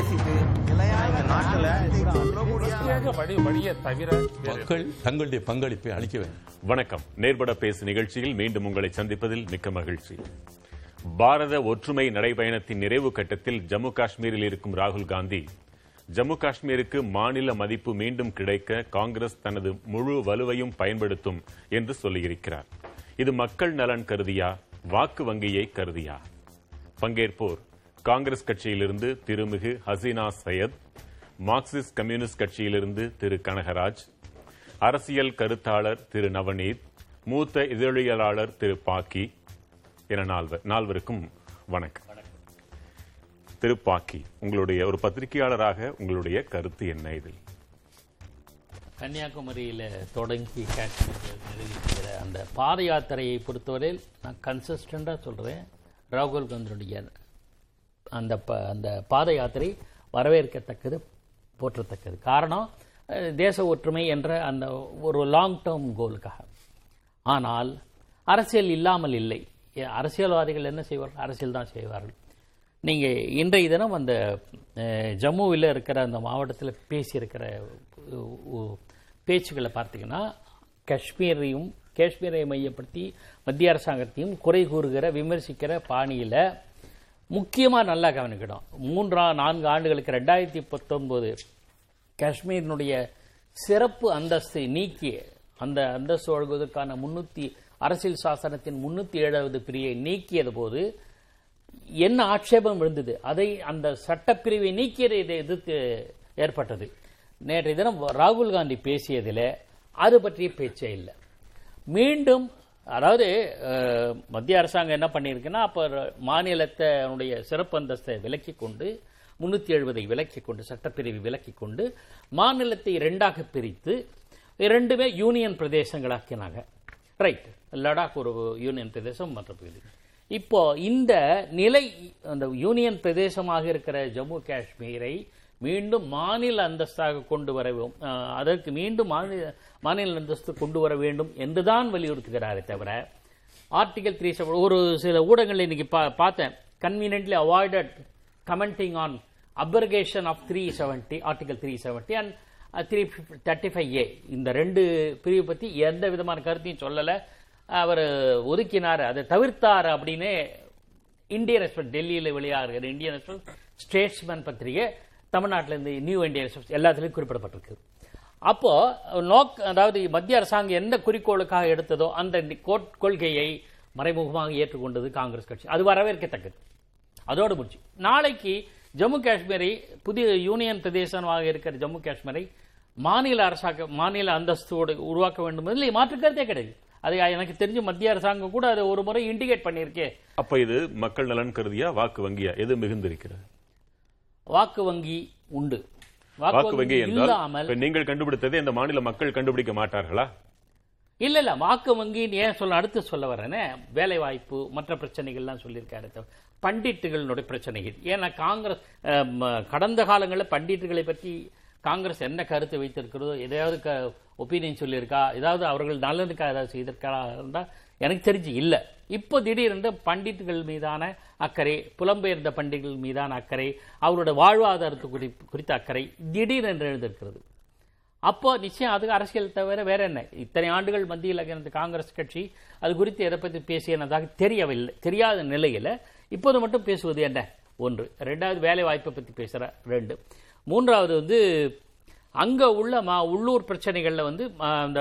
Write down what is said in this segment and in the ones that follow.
பேசிட்டு மக்கள் தங்களுடைய பங்களிப்பை அளிக்க வேண்டும். வணக்கம். நேர்பட பேசு நிகழ்ச்சியில் மீண்டும் உங்களை சந்திப்பதில் மிக்க மகிழ்ச்சி. பாரத ஒற்றுமை நடைபயணத்தின் நிறைவு கட்டத்தில் ஜம்மு காஷ்மீரில் இருக்கும் ராகுல் காந்தி ஜம்மு காஷ்மீருக்கு மாநில மதிப்பு மீண்டும் கிடைக்க காங்கிரஸ் தனது முழு வலுவையும் பயன்படுத்தும் என்று சொல்லியிருக்கிறார். இது மக்கள் நலன் கருதியா? வாக்கு வங்கியை கருதியா? பங்கேற்போர் காங்கிரஸ் கட்சியிலிருந்து திருமிகு ஹசீனா சையத் மார்க்சிஸ்ட் கம்யூனிஸ்ட் கட்சியிலிருந்து திரு கனகராஜ் அரசியல் கருத்தாளர் திரு நவநீத் மூத்த இதழியலாளர் திரு பாக்கி என நால்வர் நால்வருக்கும் வணக்கம். திரு பாக்கி உங்களுடைய ஒரு பத்திரிகையாளராக உங்களுடைய கருத்து என்ன இதில்? கன்னியாகுமரியில் தொடங்கி காஷ்மீரில் அந்த பாத யாத்திரையை பொறுத்தவரையில் நான் கன்சிஸ்டண்டாக சொல்கிறேன் ராகுல் காந்தியுடைய அந்த ப அந்த பாத யாத்திரை வரவேற்கத்தக்கது போற்றத்தக்கது. காரணம் தேச ஒற்றுமை என்ற அந்த ஒரு லாங் டேர்ம் கோலுக்காக ஆனால் அரசியல் இல்லாமல் இல்லை. அரசியல்வாதிகள் என்ன செய்வார்கள்? அரசியல் தான் செய்வார்கள். நீங்கள் இன்றைய தினம் அந்த ஜம்முவில் இருக்கிற அந்த மாவட்டத்தில் பேசியிருக்கிற பேச்சுக்களை பார்த்தீங்கன்னா காஷ்மீரையும் காஷ்மீரை மையப்படுத்தி மத்திய அரசாங்கத்தையும் குறை கூறுகிற விமர்சிக்கிற பாணியில் முக்கியமாக நல்லா கவனிக்கணும். மூன்றா நான்கு ஆண்டுகளுக்கு ரெண்டாயிரத்தி பத்தொன்பது காஷ்மீரினுடைய சிறப்பு அந்தஸ்தை நீக்கி அந்த அந்தஸ்து வழங்குவதற்கான முன்னூற்றி அரசியல் சாசனத்தின் முன்னூற்றி ஏழாவது பிரிவை நீக்கியது போது என்ன ஆட்சேபம் விழுந்தது? அதை அந்த சட்டப்பிரிவை நீக்கியதை இதை எதிர்த்து ஏற்பட்டது. நேற்றைய தினம் ராகுல் காந்தி பேசியதில் அது பற்றிய பேச்சே இல்லை. மீண்டும் அதாவது மத்திய அரசாங்கம் என்ன பண்ணியிருக்குன்னா அப்போ மாநிலத்தினுடைய சிறப்பு அந்தஸ்தை விலக்கி கொண்டு முந்நூற்றி எழுபதை விலக்கி கொண்டு சட்டப்பிரிவு விலக்கி கொண்டு மாநிலத்தை ரெண்டாக பிரித்து ரெண்டுமே யூனியன் பிரதேசங்களாக்கினாங்க. ரைட். லடாக் ஒரு யூனியன் பிரதேசம் மற்ற பகுதி. இப்போ இந்த நிலை அந்த யூனியன் பிரதேசமாக இருக்கிற ஜம்மு காஷ்மீரை மீண்டும் மாநில அந்தஸ்தாக கொண்டு வர அதற்கு மீண்டும் மாநில மாநில அந்தஸ்து கொண்டு வர வேண்டும் என்றுதான் வலியுறுத்துகிறாரே தவிர ஆர்டிகல் த்ரீ ஒரு சில ஊடகங்கள் இன்னைக்கு பா- பார்த்தேன். Conveniently avoided commenting on abrogation of three seventy article three seventy and three thirty five A இந்த ரெண்டு பிரிவு பற்றி எந்த விதமான கருத்தையும் சொல்லலை. அவர் ஒதுக்கினார். அதை தவிர்த்தார் அப்படின்னு இந்தியன் எக்ஸ்பிரஸ் டெல்லியில் வெளியாகிற இந்தியன் எக்ஸ்பிரஸ் ஸ்டேட்ஸ்மேன் பத்திரிகை தமிழ்நாட்டிலேருந்து நியூ இந்தியன் எக்ஸ்பிரஸ் எல்லாத்துலேயும் குறிப்பிடப்பட்டிருக்கு. அப்போ நோக் அதாவது மத்திய அரசாங்கம் எந்த குறிக்கோளுக்காக எடுத்ததோ அந்த கொள்கையை மறைமுகமாக ஏற்றுக்கொண்டது காங்கிரஸ் கட்சி. அது வரவேற்கத்தக்கது. அதோடு முடிச்சு. நாளைக்கு ஜம்மு காஷ்மீரை புதிய யூனியன் பிரதேசமாக இருக்கிற ஜம்மு காஷ்மீரை மாநில அரசாங்க மாநில அந்தஸ்தோடு உருவாக்க வேண்டும் என்பதில் மாற்று கருத்தே கிடையாது. அது எனக்கு தெரிஞ்சு மத்திய அரசாங்கம் கூட அதை ஒரு முறை இண்டிகேட் பண்ணியிருக்கே. அப்ப இது மக்கள் நலன் கருதியா வாக்கு வங்கியா? எது மிகுந்திருக்கிறது? வாக்கு வங்கி உண்டு. வாக்கு வங்கி என்றால் நீங்கள் கண்டுபிடித்ததை இந்த மாநில மக்கள் கண்டுபிடிக்க மாட்டார்களா? இல்ல இல்ல வாக்கு வங்கின்னு ஏன் சொல்ல அடுத்து சொல்ல வரேனே வேலை வாய்ப்பு மற்ற பிரச்சனைகள்லாம் சொல்லியிருக்காரு. பண்டிட்டுகளுடைய பிரச்சனைகள். ஏன்னா காங்கிரஸ் கடந்த காலங்களில் பண்டிட்டுகளை பற்றி காங்கிரஸ் என்ன கருத்து வைத்திருக்கிறதோ எதையாவது ஒப்பீனியன் சொல்லியிருக்கா ஏதாவது அவர்கள் நல்லதுக்காக ஏதாவது செய்திருக்கா இருந்தா எனக்கு தெரிஞ்சு இல்லை. இப்போ திடீரென்று பண்டிட்டுகள் மீதான அக்கறை புலம்பெயர்ந்த பண்டிகைகள் மீதான அக்கறை அவரோட வாழ்வாதாரத்து குறி- குறித்த அக்கறை திடீரென்று எழுந்திருக்கிறது. அப்போ நிச்சயம் அதுக்கு அரசியல் தவிர வேற என்ன? இத்தனை ஆண்டுகள் மத்தியில் இருந்த காங்கிரஸ் கட்சி அது குறித்து எதை பற்றி பேசியதாக தெரியவில்லை தெரியாத நிலையில் இப்போது மட்டும் பேசுவது என்ன? ஒன்று. ரெண்டாவது வேலை வாய்ப்பை பற்றி பேசுகிற ரெண்டு. மூன்றாவது வந்து அங்க உள்ள மா உள்ளூர் பிரச்சனைகள்ல வந்து அந்த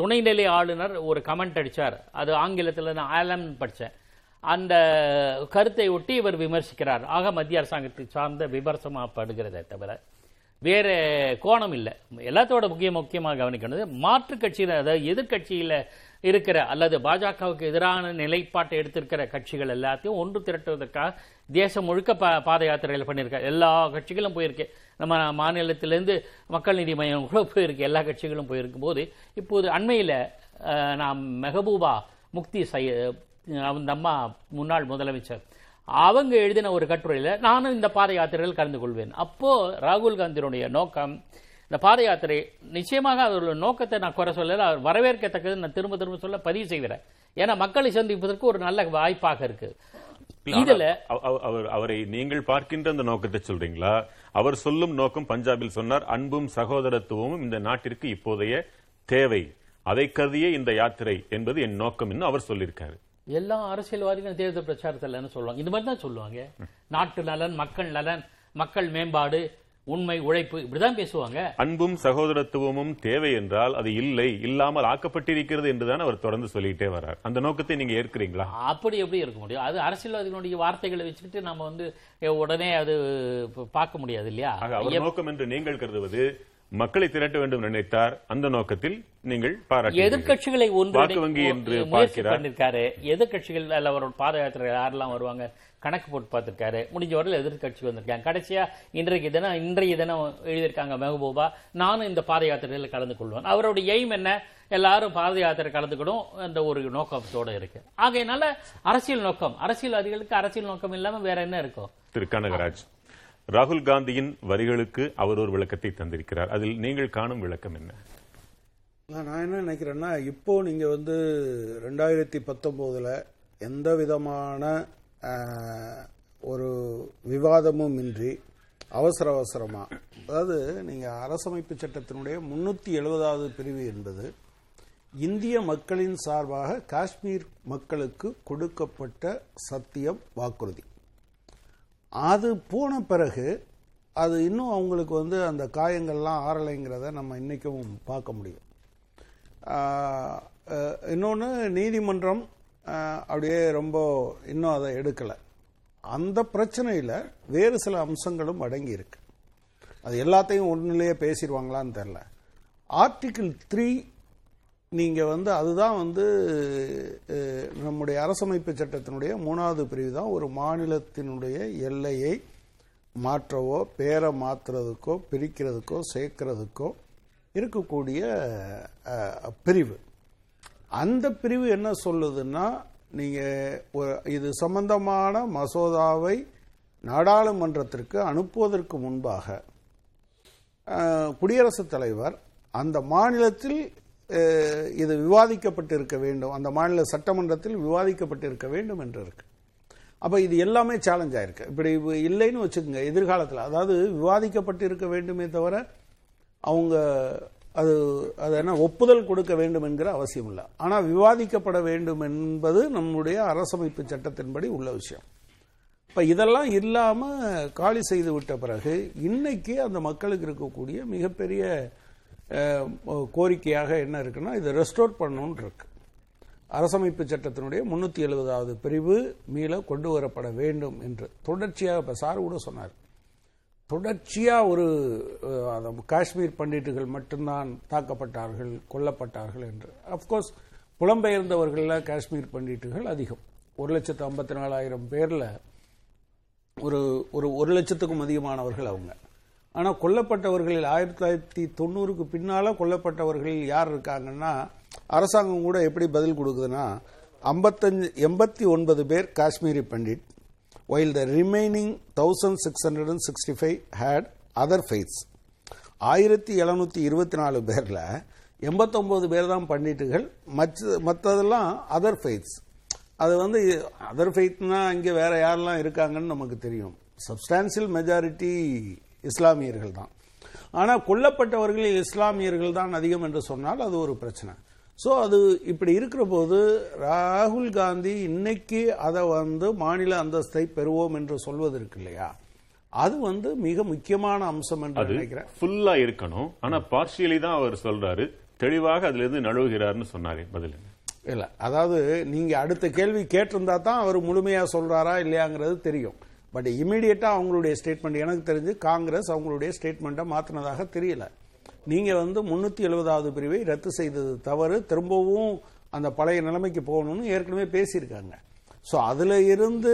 துணைநிலை ஆளுநர் ஒரு கமெண்ட் அடிச்சார். அது ஆங்கிலத்தில் நான் ஆலம் படித்தேன் அந்த கருத்தை ஒட்டி இவர் விமர்சிக்கிறார். ஆக மத்திய அரசாங்கத்தை சார்ந்த விமர்சனமாகப்படுகிறதே தவிர வேறு கோணம் இல்லை. எல்லாத்தோட முக்கிய முக்கியமாக கவனிக்கணும் மாற்றுக் கட்சியில் அதாவது எதிர்க்கட்சியில் இருக்கிற அல்லது பாஜகவுக்கு எதிரான நிலைப்பாட்டை எடுத்திருக்கிற கட்சிகள் எல்லாத்தையும் ஒன்று திரட்டுவதற்காக தேசம் முழுக்க பா பாத யாத்திரைகள் பண்ணியிருக்க எல்லா கட்சிகளும் போயிருக்கு. நம்ம மாநிலத்திலேருந்து மக்கள் நீதி மையம் கூட போயிருக்கு. எல்லா கட்சிகளும் போயிருக்கும் போது இப்போது அண்மையில் நாம் மெஹபூபா முக்தி செய்ய அந்த அம்மா முன்னாள் முதலமைச்சர் அவங்க எழுதின ஒரு கட்டுரையில் நானும் இந்த பாத யாத்திரையில் கலந்து கொள்வேன். அப்போது ராகுல் காந்தியினுடைய நோக்கம் இந்த பாத யாத்திரை நிச்சயமாக அவருடைய நோக்கத்தை நான் குறை சொல்லல அவர் வரவேற்கத்தக்கது நான் திரும்ப திரும்ப சொல்ல பதிவு செய்கிறேன். ஏன்னா மக்களை சந்திப்பதற்கு ஒரு நல்ல வாய்ப்பாக இருக்கு. இதுல அவ- அவ- அவர் அவரை நீங்கள் பார்க்கின்ற அந்த நோக்கத்தை சொல்றீங்களா? அவர் சொல்லும் நோக்கம் பஞ்சாபில் சொன்னார் அன்பும் சகோதரத்துவமும் இந்த நாட்டிற்கு இப்போதைய தேவை. அதை கருதியே இந்த யாத்திரை என்பது என் நோக்கம் என்று அவர் சொல்லியிருக்காரு. எல்லா அரசியல்வாதிகளும் தேர்தல் பிரச்சாரத்தில் என்ன சொல்லுவாங்க? இந்த மாதிரி தான் சொல்லுவாங்க. நாட்டு நலன் மக்கள் நலன் மக்கள் மேம்பாடு உண்மை உழைப்பு இப்படிதான் பேசுவாங்க. அன்பும் சகோதரத்துவமும் தேவை என்றால் அது இல்லை இல்லாமல் ஆக்கப்பட்டிருக்கிறது என்றுதான் அவர் தொடர்ந்து சொல்லிட்டே வர்றார். அந்த நோக்கத்தை நீங்க ஏற்கிறீங்களா? அப்படி எப்படி இருக்க முடியும்? அது அரசியல்வாதிகளுடைய வார்த்தைகளை வச்சுக்கிட்டு நம்ம வந்து உடனே அது பார்க்க முடியாது இல்லையா? அவர் நோக்கம் என்று நீங்கள் கருதுவது மக்களை திரட்ட வேண்டும் நினைத்தார். அந்த நோக்கத்தில் நீங்கள் பாராட்டி எதிர்க்கட்சிகளை ஒன்று வாக்கு வங்கி என்று பார்க்கிறார். பண்ணிருக்காரு. எதிர்க்கட்சிகள் அல்ல அவரோட பாத யாத்திரை யாரெல்லாம் வருவாங்க? கணக்கு போட்டு பார்த்திருக்காரு. முடிஞ்ச வரையில் எதிர்க்கட்சி வந்திருக்காங்க. கடைசியா இன்றைக்கு தினம் இன்றைய தினம் எழுதியிருக்காங்க மெஹபூபா. நானும் இந்த பாத யாத்திரையில் கலந்து கொள்வேன். அவருடைய எய்ம் என்ன? எல்லாரும் பாத யாத்திரை கலந்துக்கணும். அந்த ஒரு நோக்கத்தோட இருக்கு. ஆகையினால அரசியல் நோக்கம். அரசியல்வாதிகளுக்கு அரசியல் நோக்கம் இல்லாம வேற என்ன இருக்கும்? திரு கனகராஜ் ராகுல் காந்தியின் வரிகளுக்கு அவர் ஒரு விளக்கத்தை தந்திருக்கிறார். அதில் நீங்கள் காணும் விளக்கம் என்ன? நான் என்ன நினைக்கிறேன்னா இப்போ நீங்க வந்து ரெண்டாயிரத்தி பத்தொன்பதுல எந்த விதமான ஒரு விவாதமும் இன்றி அவசர அவசரமாக அதாவது நீங்கள் அரசமைப்பு சட்டத்தினுடைய முன்னூற்றி எழுபதாவது பிரிவு என்பது இந்திய மக்களின் சார்பாக காஷ்மீர் மக்களுக்கு கொடுக்கப்பட்ட சத்தியம் வாக்குறுதி. அது போன பிறகு அது இன்னும் அவங்களுக்கு வந்து அந்த காயங்கள்லாம் ஆறலைங்கிறத நம்ம இன்றைக்கும் பார்க்க முடியும். இன்னொன்று நீதிமன்றம் அப்படியே ரொம்ப இன்னும் அதை எடுக்கலை. அந்த பிரச்சனையில் வேறு சில அம்சங்களும் அடங்கி இருக்கு. அது எல்லாத்தையும் ஒன்றிலேயே பேசிடுவாங்களான்னு தெரில ஆர்டிக்கிள் த்ரீ நீங்கள் வந்து அதுதான் வந்து நம்முடைய அரசமைப்பு சட்டத்தினுடைய மூணாவது பிரிவு தான். ஒரு மாநிலத்தினுடைய எல்லையை மாற்றவோ பேரை மாற்றுறதுக்கோ பிரிக்கிறதுக்கோ சேர்க்கிறதுக்கோ இருக்கக்கூடிய பிரிவு. அந்த பிரிவு என்ன சொல்லுதுன்னா நீங்கள் இது சம்பந்தமான மசோதாவை நாடாளுமன்றத்திற்கு அனுப்புவதற்கு முன்பாக குடியரசுத் தலைவர் அந்த மாநிலத்தில் இது விவாதிக்கப்பட்டிருக்க வேண்டும். அந்த மாநில சட்டமன்றத்தில் விவாதிக்கப்பட்டிருக்க வேண்டும் என்று இருக்கு அப்போ இது எல்லாமே சேலஞ்ச் ஆயிருக்கு. இப்படி இல்லைன்னு வச்சுக்கோங்க எதிர்காலத்தில். அதாவது விவாதிக்கப்பட்டிருக்க வேண்டுமே தவிர அவங்க அது அது என்ன ஒப்புதல் கொடுக்க வேண்டும் என்கிற அவசியம் இல்லை ஆனால் விவாதிக்கப்பட வேண்டும் என்பது நம்முடைய அரசமைப்பு சட்டத்தின்படி உள்ள விஷயம். இப்போ இதெல்லாம் இல்லாமல் காலி செய்து விட்ட பிறகு இன்னைக்கு அந்த மக்களுக்கு இருக்கக்கூடிய மிகப்பெரிய கோரிக்கையாக என்ன இருக்குன்னா இதை ரெஸ்டோர் பண்ணணும்னு இருக்கு. அரசமைப்பு சட்டத்தினுடைய முன்னூற்றி எழுபதாவது பிரிவு மீள கொண்டு வரப்பட வேண்டும் என்று. தொடர்ச்சியாக இப்போ சார் கூட சொன்னார். தொடர்ச்சியா ஒரு காஷ்மீர் பண்டிட்டுகள் மட்டும்தான் தாக்கப்பட்டார்கள் கொல்லப்பட்டார்கள் என்று. அப்கோர்ஸ் புலம்பெயர்ந்தவர்களில் காஷ்மீர் பண்டிட்டுகள் அதிகம். ஒரு லட்சத்து ஐம்பத்தி நாலாயிரம் பேர்ல ஒரு ஒரு ஒரு லட்சத்துக்கும் அதிகமானவர்கள் அவங்க. ஆனால் கொல்லப்பட்டவர்களில் ஆயிரத்தி தொள்ளாயிரத்தி தொண்ணூறுக்கு பின்னால கொல்லப்பட்டவர்களில் யார் இருக்காங்கன்னா அரசாங்கம் கூட எப்படி பதில் கொடுக்குதுன்னா ஐம்பத்தஞ்சு எண்பத்தி ஒன்பது பேர் Kashmiri Pandit while the remaining 1665 had other faiths. ஆயிரத்தி எழுநூத்தி இருபத்தி நாலு பேர்ல எண்பத்தொம்போது பேர் தான் பண்டிட்டுகள். மற்ற மற்றதெல்லாம் அதர் ஃபெய்த்ஸ் அது வந்து அதர் ஃபெய்த்னா இங்கே வேற யாரெல்லாம் இருக்காங்கன்னு நமக்கு தெரியும். சப்ஸ்டான்சியல் மெஜாரிட்டி இஸ்லாமியர்கள் தான். ஆனால் கொல்லப்பட்டவர்களில் இஸ்லாமியர்கள் தான் அதிகம் என்று சொன்னால் அது ஒரு பிரச்சனை. ஸோ அது இப்படி இருக்கிற போது ராகுல் காந்தி இன்னைக்கு அதை வந்து மாநில அந்தஸ்தை பெறுவோம் என்று சொல்வது இருக்கு இல்லையா? அது வந்து மிக முக்கியமான அம்சம் என்று நினைக்கிறேன். ஃபுல்லா இருக்கணும். ஆனா பார்ஷியலி தான் அவர் சொல்றாரு. தெளிவாக அதுல இருந்து நழுவுகிறார்னு சொன்னாரு பதில்? இல்ல அதாவது நீங்க அடுத்த கேள்வி கேட்டிருந்தா தான் அவர் முழுமையா சொல்றாரா இல்லையாங்கிறது தெரியும். பட் இமீடியட்டா அவங்களுடைய ஸ்டேட்மெண்ட் எனக்கு தெரிஞ்சு காங்கிரஸ் அவங்களுடைய ஸ்டேட்மெண்ட்டை மாத்தினதாக தெரியல. நீங்க வந்து முன்னூத்தி எழுபதாவது பிரிவை ரத்து செய்தது தவறு. திரும்பவும் அந்த பழைய நிலைமைக்கு போகணும்னு ஏற்கனவே பேசியிருக்காங்க. சோ அதுல இருந்து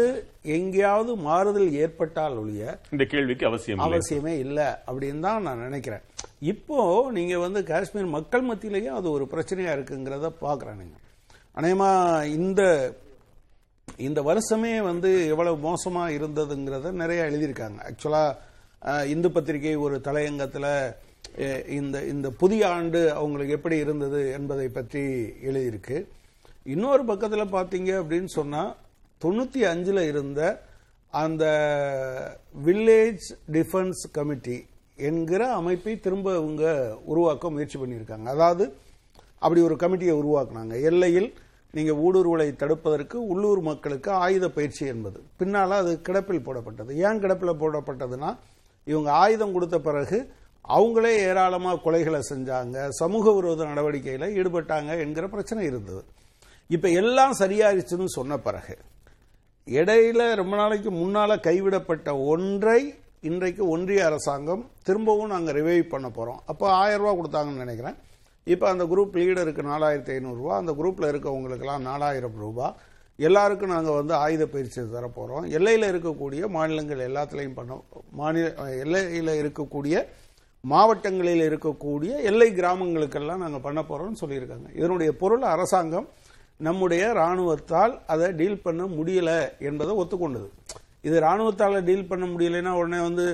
எங்கேயாவது மாறுதல் ஏற்பட்டால் ஒழிய இந்த கேள்விக்கு அவசியம் அவசியமே இல்லை அப்படின்னு தான் நான் நினைக்கிறேன். இப்போ நீங்க வந்து காஷ்மீர் மக்கள் மத்தியிலேயும் அது ஒரு பிரச்சனையா இருக்குங்கிறத பார்க்குறேன் நீங்க. அநேகமா இந்த இந்த வருஷமே வந்து எவ்வளவு மோசமா இருந்ததுங்கிறத நிறைய எழுதியிருக்காங்க. ஆக்சுவலா அஹ், இந்து பத்திரிகை ஒரு தலையங்கத்துல இந்த இந்த புதிய ஆண்டு அவங்களுக்கு எப்படி இருந்தது என்பதை பற்றி எழுதியிருக்கு. இன்னொரு பக்கத்தில் பார்த்தீங்க அப்படின்னு சொன்னால் தொண்ணூத்தி அஞ்சில் இருந்த அந்த வில்லேஜ் டிஃபென்ஸ் கமிட்டி என்கிற அமைப்பை திரும்ப இவங்க உருவாக்க முயற்சி பண்ணியிருக்காங்க. அதாவது அப்படி ஒரு கமிட்டியை உருவாக்குனாங்க. எல்லையில் நீங்கள் ஊடுருவலை தடுப்பதற்கு உள்ளூர் மக்களுக்கு ஆயுத பயிற்சி என்பது. பின்னால் அது கிடப்பில் போடப்பட்டது. ஏன் கிடப்பில் போடப்பட்டதுன்னா இவங்க ஆயுதம் கொடுத்த பிறகு அவங்களே ஏராளமாக கொலைகளை செஞ்சாங்க சமூக விரோத நடவடிக்கையில் ஈடுபட்டாங்க என்கிற பிரச்சனை இருந்தது. இப்போ எல்லாம் சரியாயிருச்சுன்னு சொன்ன பிறகு இடையில ரொம்ப நாளைக்கு முன்னால் கைவிடப்பட்ட ஒன்றை இன்றைக்கு ஒன்றிய அரசாங்கம் திரும்பவும் நாங்கள் ரிவைவ் பண்ண போகிறோம் அப்போ ஆயிரம் ரூபா கொடுத்தாங்கன்னு நினைக்கிறேன். இப்போ அந்த குரூப் லீடருக்கு நாலாயிரத்தி ஐநூறுரூவா அந்த குரூப்பில் இருக்கவங்களுக்கெல்லாம் நாலாயிரம் ரூபா எல்லாருக்கும் நாங்கள் வந்து ஆயுத பயிற்சி தரப்போகிறோம் எல்லையில் இருக்கக்கூடிய மாநிலங்கள் எல்லாத்துலேயும் பண்ண மாநில எல்லையில் இருக்கக்கூடிய மாவட்டங்களில் இருக்கக்கூடிய எல்லை கிராமங்களுக்கெல்லாம் நாங்கள் பண்ண போகிறோம்னு சொல்லியிருக்காங்க. இதனுடைய பொருள் அரசாங்கம் நம்முடைய ராணுவத்தால் அதை டீல் பண்ண முடியல என்பதை ஒத்துக்கொண்டது. இது ராணுவத்தால் டீல் பண்ண முடியலைன்னா உடனே வந்து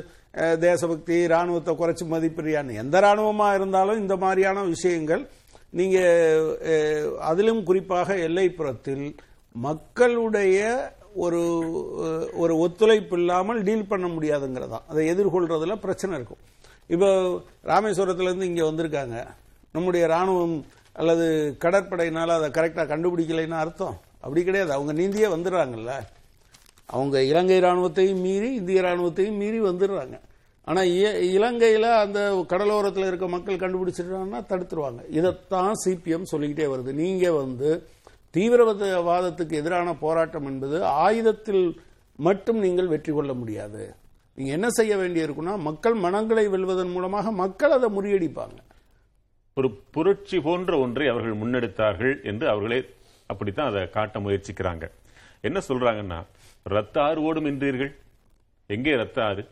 தேசபக்தி ராணுவத்தை குறைச்சி மதிப்பிரியான்னு எந்த ராணுவமா இருந்தாலும் இந்த மாதிரியான விஷயங்கள் நீங்க அதிலும் குறிப்பாக எல்லைப்புறத்தில் மக்களுடைய ஒரு ஒரு ஒத்துழைப்பு இல்லாமல் டீல் பண்ண முடியாதுங்கிறதா. அதை எதிர்கொள்றதுல பிரச்சனை இருக்கும். இப்போ ராமேஸ்வரத்துலேருந்து இருந்து வந்திருக்காங்க. நம்முடைய ராணுவம் அல்லது கடற்படையினால் அதை கரெக்டாக கண்டுபிடிக்கலைன்னு அர்த்தம். அப்படி கிடையாது. அவங்க நீந்தியே வந்துடுறாங்கல்ல. அவங்க இலங்கை ராணுவத்தையும் மீறி இந்திய ராணுவத்தையும் மீறி வந்துடுறாங்க. ஆனால் இலங்கையில் அந்த கடலோரத்தில் இருக்க மக்கள் கண்டுபிடிச்சிட்டாங்கன்னா தடுத்துருவாங்க. இதைத்தான் சிபிஎம் சொல்லிக்கிட்டே வருது. நீங்கள் வந்து தீவிரவாதத்துக்கு எதிரான போராட்டம் என்பது ஆயுதத்தில் மட்டும் நீங்கள் வெற்றி கொள்ள முடியாது. நீங்க என்ன செய்ய வேண்டியிருக்குன்னா மக்கள் மனங்களை வெல்வதன் மூலமாக மக்கள் அதை முறியடிப்பாங்க. ஒரு புரட்சி போன்ற ஒன்றை அவர்கள் முன்னெடுத்தார்கள் என்று அவர்களே அப்படித்தான் அதை காட்ட முயற்சிக்கிறாங்க. என்ன சொல்றாங்கன்னா ரத்த ஆறு ஓடும் என்றீர்கள். எங்கே ரத்த ஆறு?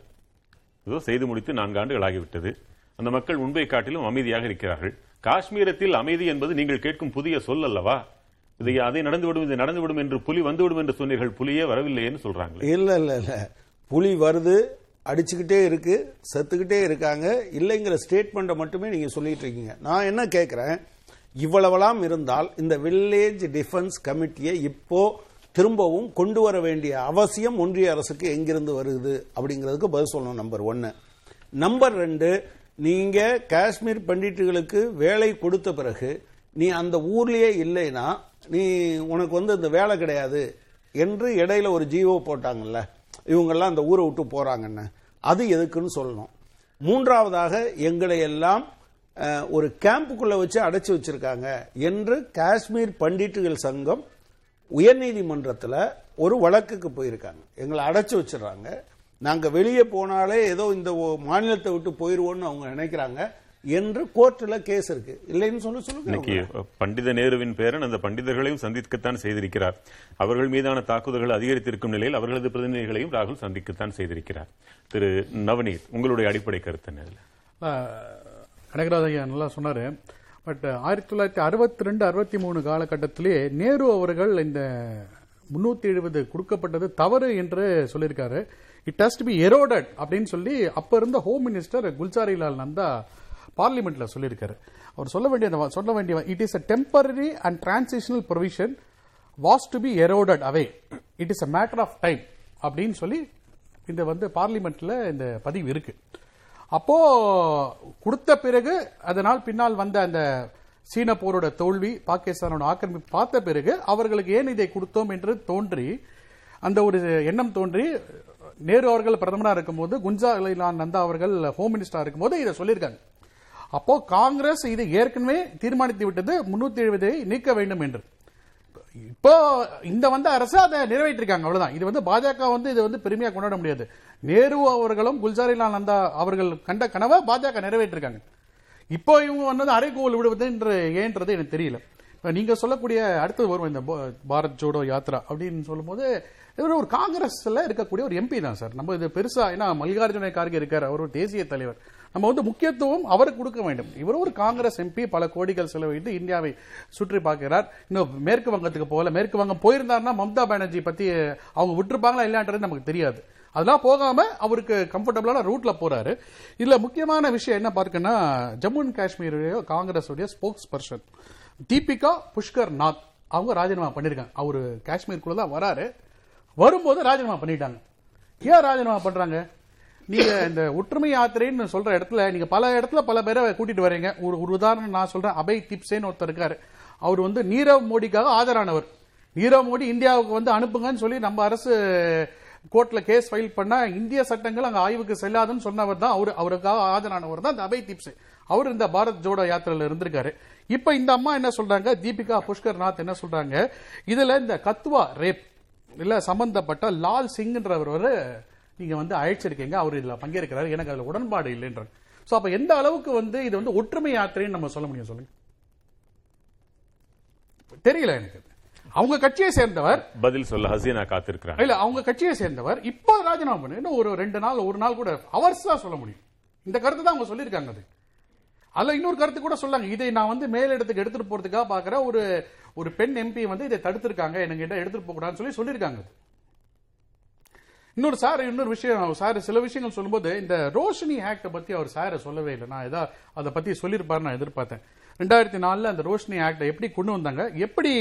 இதோ செய்து முடித்து நான்கு ஆண்டுகள் ஆகிவிட்டது. அந்த மக்கள் முன்பை காட்டிலும் அமைதியாக இருக்கிறார்கள். காஷ்மீரத்தில் அமைதி என்பது நீங்கள் கேட்கும் புதிய சொல் அல்லவா? இதை அதை நடந்துவிடும் இது நடந்துவிடும் என்று புலி வந்துவிடும் என்று சொன்னீர்கள். புலியே வரவில்லையேன்னு சொல்றாங்களே. இல்ல இல்ல இல்ல. புலி வருது அடிச்சுக்கிட்டே இருக்கு செத்துக்கிட்டே இருக்காங்க. இல்லைங்கிற ஸ்டேட்மெண்ட்டை மட்டுமே நீங்க சொல்லிட்டு இருக்கீங்க. நான் என்ன கேட்குறேன் இவ்வளவெல்லாம் இருந்தால் இந்த வில்லேஜ் டிஃபென்ஸ் கமிட்டியை இப்போ திரும்பவும் கொண்டு வர வேண்டிய அவசியம் ஒன்றிய அரசுக்கு எங்கிருந்து வருது? அப்படிங்கிறதுக்கு பதில் சொல்லணும் நம்பர் ஒன்று நம்பர் ரெண்டு நீங்க காஷ்மீர் பண்டிட்டுகளுக்கு வேலை கொடுத்த பிறகு நீ அந்த ஊர்லேயே இல்லைன்னா நீ உனக்கு வந்து இந்த வேலை கிடையாது என்று இடையில ஒரு ஜீவோ போட்டாங்கல்ல? இவங்கெல்லாம் அந்த ஊரை விட்டு போறாங்கன்னு. அது எதுக்குன்னு சொல்லணும். மூன்றாவதாக எங்களை எல்லாம் ஒரு கேம்புக்குள்ள வச்சு அடைச்சி வச்சிருக்காங்க என்று காஷ்மீர் பண்டிட்டுகள் சங்கம் உயர்நீதிமன்றத்தில் ஒரு வழக்குக்கு போயிருக்காங்க. எங்களை அடைச்சி வச்சிடுறாங்க. நாங்கள் வெளியே போனாலே ஏதோ இந்த மாநிலத்தை விட்டு போயிடுவோன்னு அவங்க நினைக்கிறாங்க. என்று கோர்ட்ல கேஸ் இருக்கு. இல்லைன்னு சொல்ல சொல்லுங்க பண்டித நேருவின் பேரன் அந்த பண்டிதர்களையும் சந்திக்கத்தான் செய்திருக்கிறார். அவர்கள் மீதான தாக்குதல்கள் அதிகரித்திருக்கும் நிலையில் அவர்களது பிரதிநிதிகளையும் ராகுல் சந்திக்கத்தான் செய்திருக்கிறார். திரு நவநீத் உங்களுடைய அடிப்படை கருத்து என்ன? கனகராஜ் ஐயா நல்லா சொன்னாரு. பட் ஆயிரத்தி தொள்ளாயிரத்தி அறுபத்தி ரெண்டு அறுபத்தி மூணு காலகட்டத்திலேயே நேரு அவர்கள் இந்த முன்னூத்தி எழுபது கொடுக்கப்பட்டது தவறு என்று சொல்லியிருக்காரு. It has to be eroded அப்படின்னு சொல்லி அப்ப இருந்த ஹோம் மினிஸ்டர் குல்சாரிலால் நந்தா பார்லிமெண்ட்ல சொல்லியிருக்காரு. அவர் சொல்ல வேண்டிய சொல்ல வேண்டிய it is a temporary and transitional provision was to be eroded away it is a matter of time அப்படின்னு சொல்லி இந்த வந்து பார்லிமெண்ட்ல இந்த பதிவு இருக்கு. அப்போ கொடுத்த பிறகு அதனால் பின்னால் வந்த அந்த சீன போரோட தோல்வி பாகிஸ்தானோட ஆக்கிரமிப்பு பார்த்த பிறகு அவர்களுக்கு ஏன் இதை கொடுத்தோம் என்று தோன்றி அந்த ஒரு எண்ணம் தோன்றி நேரு அவர்கள் பிரதமராக இருக்கும்போது குஞ்சா குஞ்சாலால் நந்தா அவர்கள் ஹோம் மினிஸ்டராக இருக்கும்போது இதை சொல்லியிருக்காங்க. அப்போ காங்கிரஸ் இது ஏற்கனவே தீர்மானித்து விட்டது. முன்னூத்தி எழுபதை நீக்க வேண்டும் என்று. இப்போ இந்த வந்த அரசு அதை நிறைவேற்றிருக்காங்க அவ்வளவுதான். இது வந்து பாஜக வந்து இது வந்து பெருமையா கொண்டாட முடியாது. நேரு அவர்களும் குல்சாரிலால் நந்தா அவர்கள் கண்ட கனவை பாஜக நிறைவேற்றிருக்காங்க. இப்போ இவங்க வந்து அரைகோல் விடுவது என்று ஏன்றது எனக்கு தெரியல. இப்போ நீங்க சொல்லக்கூடிய அடுத்தது வரும் இந்த பாரத் ஜோடோ யாத்ரா அப்படின்னு சொல்லும்போது இவர் ஒரு காங்கிரஸ்ல இருக்கக்கூடிய ஒரு எம்பி தான் சார். நம்ம இது பெருசா ஏன்னா மல்லிகார்ஜுன கார்கே இருக்கார் அவர் ஒரு தேசிய தலைவர். நம்ம வந்து முக்கியத்துவம் அவருக்கு கொடுக்க வேண்டும். இவர் ஒரு காங்கிரஸ் எம்பி பல கோடிகள் செலவிட்டு இந்தியாவை சுற்றி பார்க்கிறார். இன்னும் மேற்கு வங்கத்துக்கு போகல. மேற்கு வங்கம் போயிருந்தாருன்னா மம்தா பானர்ஜி பத்தி அவங்க விட்டுருப்பாங்களா இல்லையான்றது நமக்கு தெரியாது. அதெல்லாம் போகாம அவருக்கு கம்ஃபர்டபுளான ரூட்ல போறாரு. இதுல முக்கியமான விஷயம் என்ன பார்க்கன்னா ஜம்மு அண்ட் காஷ்மீருடைய காங்கிரஸுடைய ஸ்போக்ஸ் பர்சன் தீபிகா புஷ்கர் நாத் அவங்க ராஜினாமா பண்ணிருக்காங்க. அவரு காஷ்மீருக்குள்ள தான் வராரு. வரும்போது ராஜினாமா பண்ணிட்டாங்க. ஏன் ராஜினாமா பண்றாங்க? நீங்க இந்த ஒற்றுமை யாத்திரைன்னு சொல்ற இடத்துல நீங்க பல இடத்துல பல பேரை கூட்டிட்டு வரீங்க. ஒரு ஒரு உதாரணம் நான் சொல்றேன். அபய் திப்சேன்னு ஒருத்தர் இருக்காரு. அவர் வந்து நீரவ் மோடிக்காக ஆதரானவர். நீரவ் மோடி இந்தியாவுக்கு வந்து அனுப்புங்கன்னு சொல்லி நம்ம அரசு கோர்ட்ல கேஸ் ஃபைல் பண்ணா இந்திய சட்டங்கள் அங்க ஆய்வுக்கு செல்லாதுன்னு சொன்னவர் தான் அவர். அவருக்காக ஆஜரானவர் தான் இந்த அபய் திப்சே. அவர் இந்த பாரத் ஜோடோ யாத்திரையில இருந்திருக்காரு. இப்ப இந்த அம்மா என்ன சொல்றாங்க? தீபிகா புஷ்கர் நாத் என்ன சொல்றாங்க? இதுல இந்த கத்வா ரேப் இல்ல சம்பந்தப்பட்ட லால் சிங்ன்றவர் நீங்க வந்து அழைச்சிருக்கீங்க அவர் இதுல பங்கேற்கிறாரு எனக்கு அதுல உடன்பாடு இல்லைன்றாங்க. சோ அப்ப எந்த அளவுக்கு வந்து இது வந்து ஒற்றுமை யாத்திரைன்னு நம்ம சொல்ல முடியும் சொல்லுங்க. தெரியல எனக்கு அவங்க கட்சியை சேர்ந்தவர் பதில் சொல்ல ஹசீனா காத்திருக்கிறாங்க. இல்ல அவங்க கட்சியை சேர்ந்தவர் இப்போ ராஜினாமா பண்ணு ஒரு ரெண்டு நாள் ஒரு நாள் கூட ஹவர்ஸ் தான் சொல்ல முடியும். இந்த கருத்து தான் அவங்க சொல்லியிருக்காங்க அது. அதுல இன்னொரு கருத்து கூட சொல்லாங்க. இதை நான் வந்து மேலிடத்துக்கு எடுத்துட்டு போறதுக்காக பாக்குற ஒரு ஒரு பெண் எம்பி வந்து இதை தடுத்திருக்காங்க என்கிட்ட எடுத்துட்டு போக கூடாதுன்னு சொல்லி சொல்லியிருக்காங்க. இன்னொரு சார் இன்னொரு விஷயம் சார் சில விஷயங்கள் சொல்லும்போது இந்த ரோஷினி ஆக்ட பத்தி அவர் சாரை சொல்லவே இல்லை. நான் ஏதாவது அதை பத்தி சொல்லியிருப்பாரு நான் எதிர்பார்த்தேன். ரெண்டாயிரத்தி நாலுல அந்த ரோஷினி ஆக்டை எப்படி கொண்டு வந்தாங்க? எப்படி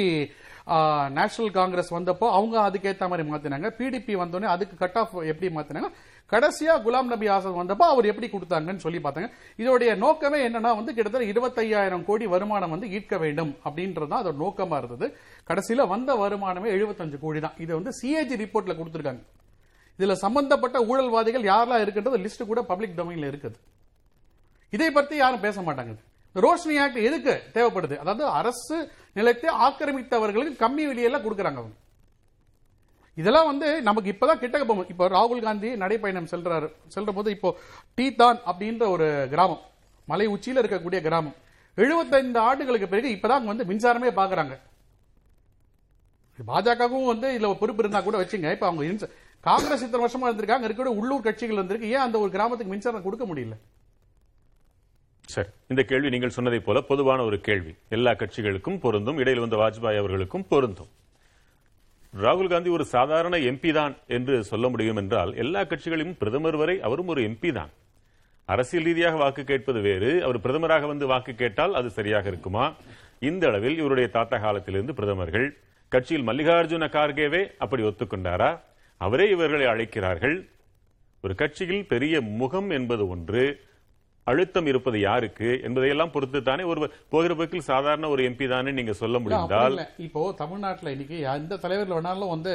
நேஷனல் காங்கிரஸ் வந்தப்போ அவங்க அதுக்கேத்த மாதிரி மாத்தினாங்க? பிடிபி வந்தோடனே அதுக்கு கட் ஆஃப் எப்படி மாத்தினாங்க கடைசியா குலாம் நபி ஆசாத் வந்தப்போ அவர் எப்படி கொடுத்தாங்கன்னு சொல்லி பார்த்தாங்க. இதோடைய நோக்கமே என்னன்னா வந்து கிட்டத்தட்ட இருபத்தையாயிரம் கோடி வருமானம் வந்து ஈர்க்க வேண்டும் அப்படின்றது தான் அதோட நோக்கமா இருந்தது. கடைசியில வந்த வருமானமே 75 கோடி தான். இது வந்து சிஏஜி ரிப்போர்ட்ல கொடுத்திருக்காங்க. இதுல சம்பந்தப்பட்ட ஊழல்வாதிகள் யாரெல்லாம் இருக்குன்றது லிஸ்ட் கூட பப்ளிக் டொமைன்ல இருக்குது. இதை பத்தி யாரும் பேச மாட்டாங்க. ரோஷினி ஆக்ட் எதுக்கு தேவைப்படுது? அதாவது அரசு நிலத்தை ஆக்கிரமித்தவர்களுக்கு கம்மி விலையெல்லாம் கொடுக்குறாங்க அவங்க. இதெல்லாம் வந்து நமக்கு இப்பதான் கிட்டக்க போகும். இப்போ ராகுல் காந்தி நடைப்பயணம் செல்றாரு. செல்ற போது இப்போ டீதான் அப்படின்ற ஒரு கிராமம் மலை உச்சியில் இருக்கக்கூடிய கிராமம். 75 ஆண்டுகளுக்கு பிறகு இப்பதான் வந்து மின்சாரமே பாக்குறாங்க. பாஜகவும் வந்து இதுல பொறுப்பு இருந்தா கூட வச்சுங்க. இப்ப அவங்க காங்கிரஸ் இத்தனை வருஷமா இருந்திருக்காங்க இருக்கிற உள்ளூர் கட்சிகள் இருந்திருக்கு ஏன் அந்த ஒரு கிராமத்துக்கு மின்சாரம் கொடுக்க முடியல? சரி இந்த கேள்வி நீங்கள் சொன்னதை போல பொதுவான ஒரு கேள்வி. எல்லா கட்சிகளுக்கும் பொருந்தும். இடையில் வந்த வாஜ்பாய் அவர்களுக்கும் பொருந்தும். ராகுல் காந்தி ஒரு சாதாரண எம்பி தான் என்று சொல்ல முடியும் என்றால் எல்லா கட்சிகளையும் பிரதமர் வரை அவரும் ஒரு எம்பி தான். அரசியல் ரீதியாக வாக்கு கேட்பது வேறு. அவர் பிரதமராக வந்து வாக்கு கேட்டால் அது சரியாக இருக்குமா? இந்த அளவில் இவருடைய தாத்தா காலத்திலிருந்து பிரதமர்கள் கட்சியில் மல்லிகார்ஜுன கார்கேவே அப்படி ஒத்துக்கொண்டாரா? அவரே இவர்களை அழைக்கிறார்கள். ஒரு கட்சியில் பெரிய முகம் என்பது ஒன்று அழுத்தம் இருப்பது யாருக்கு என்பதையெல்லாம் பொறுத்து தானே ஒரு போகிற போக்கில் சாதாரண ஒரு எம்பி தானே நீங்க சொல்ல முடிந்தால். இப்போ தமிழ்நாட்டுல இன்னைக்கு எந்த தலைவர்கள் வேணாலும் வந்து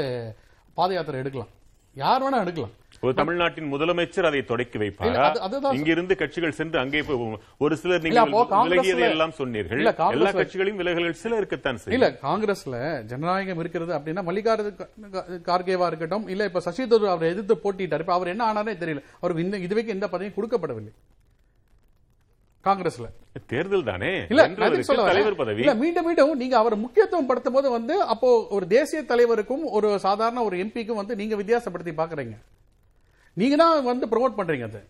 பாத யாத்திரை எடுக்கலாம். யார் வேணா எடுக்கலாம். தமிழ்நாட்டின் முதலமைச்சர் அதை தொடக்கி வைப்பாரா? இங்கிருந்து கட்சிகள் சென்று அங்கே போய் ஒரு சிலர் நீங்கள் விலகியதை எல்லாம் சொன்னீர்கள். எல்லா கட்சிகளையும் விலகல்கள் சில இருக்கத்தான் இல்ல காங்கிரஸ்ல ஜனநாயகம் இருக்கிறது அப்படின்னா மல்லிகார்ஜுன கார்கேவா இருக்கட்டும் இல்ல இப்ப சசி தரூர் அவரை எதிர்த்து போட்டிட்டார் இப்ப அவர் என்ன ஆனாரே தெரியல. அவருக்கு இந்த இதுவரைக்கும் எந்த பதவியும் கொடுக்கப்படவில்லை. காங்கிரஸ்ல. தேர்தல் தானே? இல்ல? தலைவர் பதவி. இல்ல மீண்டும் மீண்டும் நீங்க அவர் முக்கியத்துவம் படுத்தும் போது வந்து அப்போ ஒரு தேசிய தலைவருக்கும் ஒரு சாதாரண ஒரு எம்பிக்கும் வந்து நீங்க வித்தியாசப்படுத்தி பாக்குறீங்க நீங்க தான் வந்து ப்ரோமோட் பண்றீங்க அது.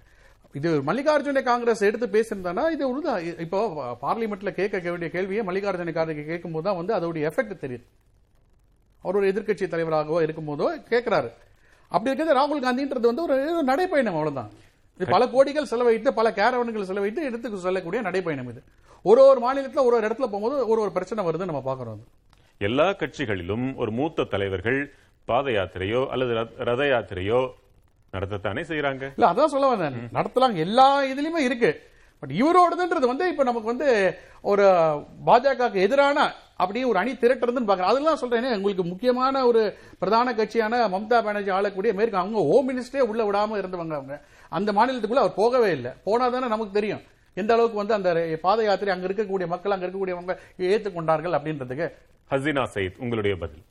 இது மல்லிகார்ஜுன காங்கிரஸ் எடுத்து பேசியிருந்தானா? இது ஒரு இப்போ பார்லிமெண்ட்ல கேட்க வேண்டிய கேள்வியை மல்லிகார்ஜுன காங்கிரஸ் கேட்கும் போது தான் வந்து அதோடைய எஃபெக்ட் தெரியுது. அவர் ஒரு எதிர்க்கட்சி தலைவராகவோ இருக்கும்போதோ கேட்கிறாரு. அப்படி இருக்கிறது ராகுல் காந்தின்றது வந்து ஒரு நடைப்பயணம் அவ்வளவுதான். இது பல கோடிகள் செலவழித்து பல கேரவன்கள் செலவழித்து எடுத்து செல்லக்கூடிய நடைப்பயணம் இது. ஒரு ஒரு மாநிலத்தில் ஒரு ஒரு இடத்துல போகும்போது ஒரு ஒரு பிரச்சனை வருது நம்ம பார்க்குறோம் எல்லா கட்சிகளிலும் ஒரு மூத்த தலைவர்கள் பாத யாத்திரையோ அல்லது ரத யாத்திரையோ நடத்தத்தானே செய்யறாங்க இல்ல அதான் சொல்ல வந்தேன். நடத்தலாம் எல்லா இதுலயுமே இருக்கு. பட் இவரோடதுன்றது வந்து இப்ப நமக்கு வந்து ஒரு பாஜகவுக்கு எதிரான அப்படியே ஒரு அணி திரட்டுறதுன்னு பாக்குறேன் அதெல்லாம் சொல்றேன் உங்களுக்கு முக்கியமான ஒரு பிரதான கட்சியான மம்தா பானர்ஜி ஆளக்கூடிய மேற்கு அவங்க ஹோம் மினிஸ்டரே உள்ள விடாம இருந்தவங்க அவங்க. அந்த மாநிலத்துக்குள்ள அவர் போகவே இல்லை. போனாதானே நமக்கு தெரியும். எந்த அளவுக்கு வந்து அந்த பாத யாத்திரை அங்க இருக்கக்கூடிய மக்கள் அங்க இருக்கக்கூடியவங்க ஏற்றுக்கொண்டார்கள் அப்படின்றதுக்கு. ஹசீனா சயித் உங்களுடைய பதில்.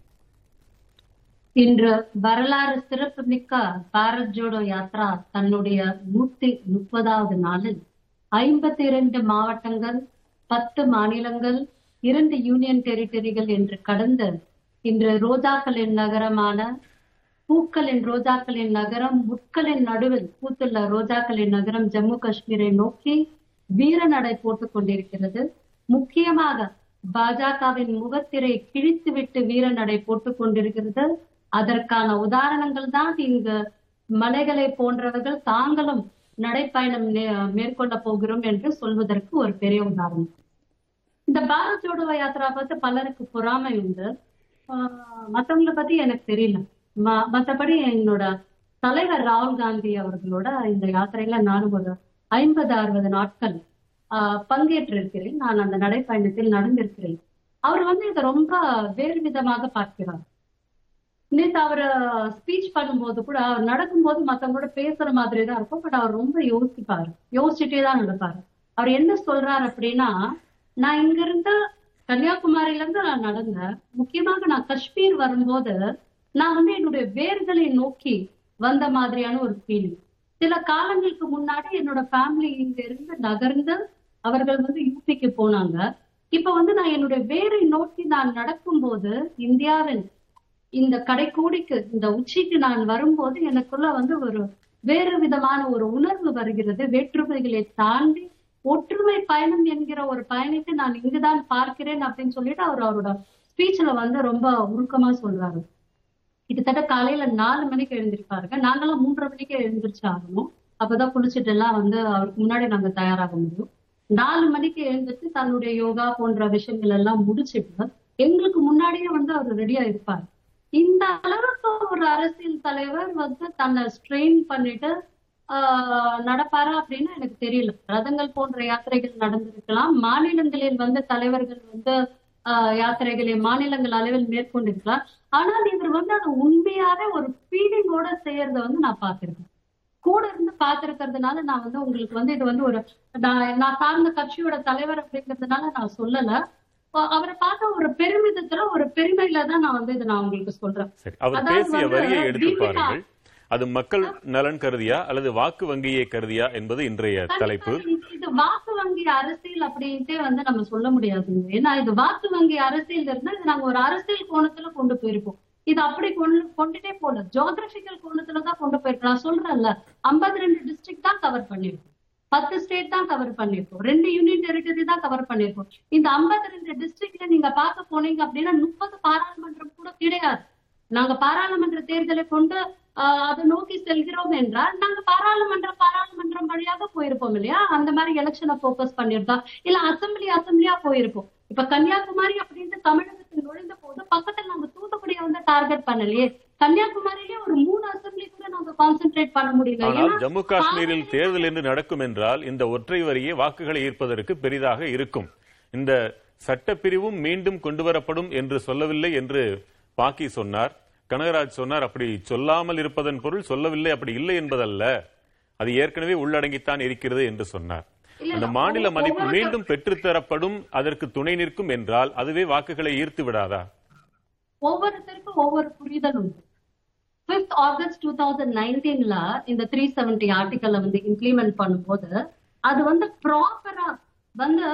இன்று வரலாறு சிறப்புமிக்க பாரத் ஜோடோ யாத்ரா தன்னுடைய நூத்தி முப்பதாவது நாளில் ஐம்பத்தி இரண்டு மாவட்டங்கள் பத்து மாநிலங்கள் இரண்டு யூனியன் டெரிட்டரிகள் என்று கடந்து இன்று ரோஜாக்களின் நகரமான பூக்களின் ரோஜாக்களின் நகரம் முட்களின் நடுவில் பூத்துள்ள ரோஜாக்களின் நகரம் ஜம்மு காஷ்மீரை நோக்கி வீரநடை போட்டுக் கொண்டிருக்கிறது. முக்கியமாக பாஜகவின் முகத்திரை கிழித்துவிட்டு வீரநடை போட்டுக் கொண்டிருக்கிறது. அதற்கான உதாரணங்கள் தான் இங்கு மலைகளை போன்றவர்கள் தாங்களும் நடைப்பயணம் மே- மேற்கொள்ள போகிறோம் என்று சொல்வதற்கு ஒரு பெரிய உதாரணம். இந்த பாரத் ஜோடோ யாத்திரா பார்த்து பலருக்கு பொறாமை உண்டு. ஆஹ் பத்தி எனக்கு தெரியல. ம- மத்தபடி என்னோட தலைவர் ராகுல் காந்தி அவர்களோட இந்த யாத்திரையில நானும் ஒரு ஐம்பது அறுபது நாட்கள் ஆஹ், பங்கேற்றிருக்கிறேன். நான் அந்த நடைப்பயணத்தில் நடந்திருக்கிறேன். அவர் வந்து இதை ரொம்ப வேறு விதமாக பார்க்கிறார். நேற்று அவர் ஸ்பீச் பண்ணும்போது கூட அவர் நடக்கும்போது மற்றவங்களோட பேசுற மாதிரி தான் இருக்கும். பட் அவர் ரொம்ப யோசிப்பாரு. யோசிச்சுட்டே தான் நடப்பாரு. அவர் என்ன சொல்றாரு அப்படின்னா நான் இங்க இருந்து கன்னியாகுமரியில இருந்து நான் நடந்தேன். முக்கியமாக நான் காஷ்மீர் வரும்போது நான் வந்து என்னுடைய வேர்களை நோக்கி வந்த மாதிரியான ஒரு ஃபீலிங் சில காலங்களுக்கு முன்னாடி என்னோட ஃபேமிலி இங்க இருந்து நகர்ந்து அவர்கள் வந்து யூபிக்கு போனாங்க. இப்ப வந்து நான் என்னுடைய வேரை நோக்கி நான் நடக்கும்போது இந்தியாவின் இந்த கடைக்கோடிக்கு இந்த உச்சிக்கு நான் வரும்போது எனக்குள்ள வந்து ஒரு வேறு விதமான ஒரு உணர்வு வருகிறது. வேற்றுமைகளை தாண்டி ஒற்றுமை பயணம் என்கிற ஒரு பயணத்தை நான் இங்குதான் பார்க்கிறேன் அப்படின்னு சொல்லிட்டு அவர் அவரோட ஸ்பீச்ல வந்து ரொம்ப உருக்கமா சொல்றாரு. கிட்டத்தட்ட காலையில நாலு மணிக்கு எழுந்திருப்பாருங்க. நாங்கெல்லாம் மூன்றரை மணிக்கு எழுந்திரிச்சு ஆகணும். அப்பதான் குளிச்சுட்டு எல்லாம் வந்து அவருக்கு முன்னாடி நாங்க தயாராக முடியும். நாலு மணிக்கு எழுந்திரிச்சு தன்னுடைய யோகா போன்ற விஷயங்கள் எல்லாம் முடிச்சிட்டு எங்களுக்கு முன்னாடியே வந்து அவர் ரெடியா இருப்பார். இந்த அளவுக்கு ஒரு அரசியல் தலைவர் வந்து தன்னை ஸ்ட்ரெயின் பண்ணிட்டு ஆஹ் நடப்பாரா அப்படின்னு எனக்கு தெரியல. ரதங்கள் போன்ற யாத்திரைகள் நடந்திருக்கலாம். மாநிலங்களில் வந்து தலைவர்கள் வந்து ஆஹ் யாத்திரைகளை மாநிலங்கள் அளவில் மேற்கொண்டிருக்கலாம். ஆனால் இவர் வந்து அதை உண்மையாவே ஒரு ஃபீலிங்கோட செய்யறத வந்து நான் பார்த்திருக்கேன். கூட இருந்து பார்த்திருக்கிறதுனால நான் வந்து உங்களுக்கு வந்து இது வந்து ஒரு நான் நான் சார்ந்த கட்சியோட தலைவர் அப்படிங்கிறதுனால நான் சொல்லல. அவரை பார்த்த ஒரு பெருமிதத்துல ஒரு பெருமையில தான் நான் வந்து இதை நான் உங்களுக்கு சொல்றேன். அவர் பேசிய வரியை எடுத்து பாருங்கள். அது மக்கள் நலன் கருதியா அல்லது வாக்கு வங்கியை கருதியா என்பது இன்றைய தலைப்பு. இது வாக்கு வங்கி அரசியல் அப்படின்ட்டே வந்து நம்ம சொல்ல முடியாதுங்க ஏன்னா இது வாக்கு வங்கி அரசியல் இருந்தா இது நாங்க ஒரு அரசியல் கோணத்துல கொண்டு போயிருப்போம். இது அப்படி கொண்டு கொண்டுட்டே போல ஜியோகிராபிக்கல் கோணத்துல தான் கொண்டு போயிருக்கோம் நான் சொல்றேன்ல 52 ரெண்டு டிஸ்ட்ரிக்ட் தான் கவர் பண்ணிருக்கோம் பத்து ஸ்டேட் தான் கவர் பண்ணிருக்கோம். ரெண்டு யூனியன் டெரிட்டரி தான் கவர் பண்ணிருக்கோம். இந்த 52 ரெண்டு டிஸ்ட்ரிக்ட்ல நீங்க பார்க்க போனீங்க அப்படின்னா முப்பது பாராளுமன்றம் கூட கிடையாது. நாங்க பாராளுமன்ற தேர்தலை கொண்டு அதை நோக்கி செல்கிறோம் என்றால் நாங்க பாராளுமன்றம் பாராளுமன்றம் வழியாக போயிருப்போம் இல்லையா? அந்த மாதிரி எலெக்ஷனை போக்கஸ் பண்ணிருந்தோம் இல்ல அசம்பிளி அசம்பிளியா போயிருப்போம். இப்ப கன்னியாகுமரி அப்படின்ட்டு தமிழகத்தில் நுழைந்த போது பக்கத்துல நாங்க தூத்துக்குடியை வந்து டார்கெட் பண்ணலையே. கன்னியாகுமரியிலேயே ஒரு மூணு அசம்பிளி கான்சென்ட்ரேட் பண்ண முடியல. ஆனால் ஜம்மு காஷ்மீரில் தேர்தல் என்று நடக்கும் என்றால் இந்த ஒற்றை வரியே வாக்குகளை ஈர்ப்பதற்கு பெரிதாக இருக்கும். இந்த சட்டப்பிரிவும் மீண்டும் கொண்டுவரப்படும் என்று சொல்லவில்லை என்று பாக்கி சொன்னார். கனகராஜ் சொன்னார் அப்படி சொல்லாமல் இருப்பதன் பொருள் சொல்லவில்லை அப்படி இல்லை என்பதல்ல. அது ஏற்கனவே உள்ளடங்கித்தான் இருக்கிறது என்று சொன்னார். அந்த மாநில மதிப்பு மீண்டும் பெற்றுத்தரப்படும் அதற்கு துணை நிற்கும் என்றால் அதுவே வாக்குகளை ஈர்த்து விடாதா? ஒவ்வொருத்தருக்கும் ஒவ்வொரு புரிதல் உண்டு. ஃபிஃப்த் ஆகஸ்ட் டூ தௌசண்ட் நைன்டீன்ல இந்த த்ரீ செவன்டி ஆர்டிக்கலை வந்து இம்ப்ளிமெண்ட் பண்ணும்போது அது வந்து ப்ராப்பரா வந்து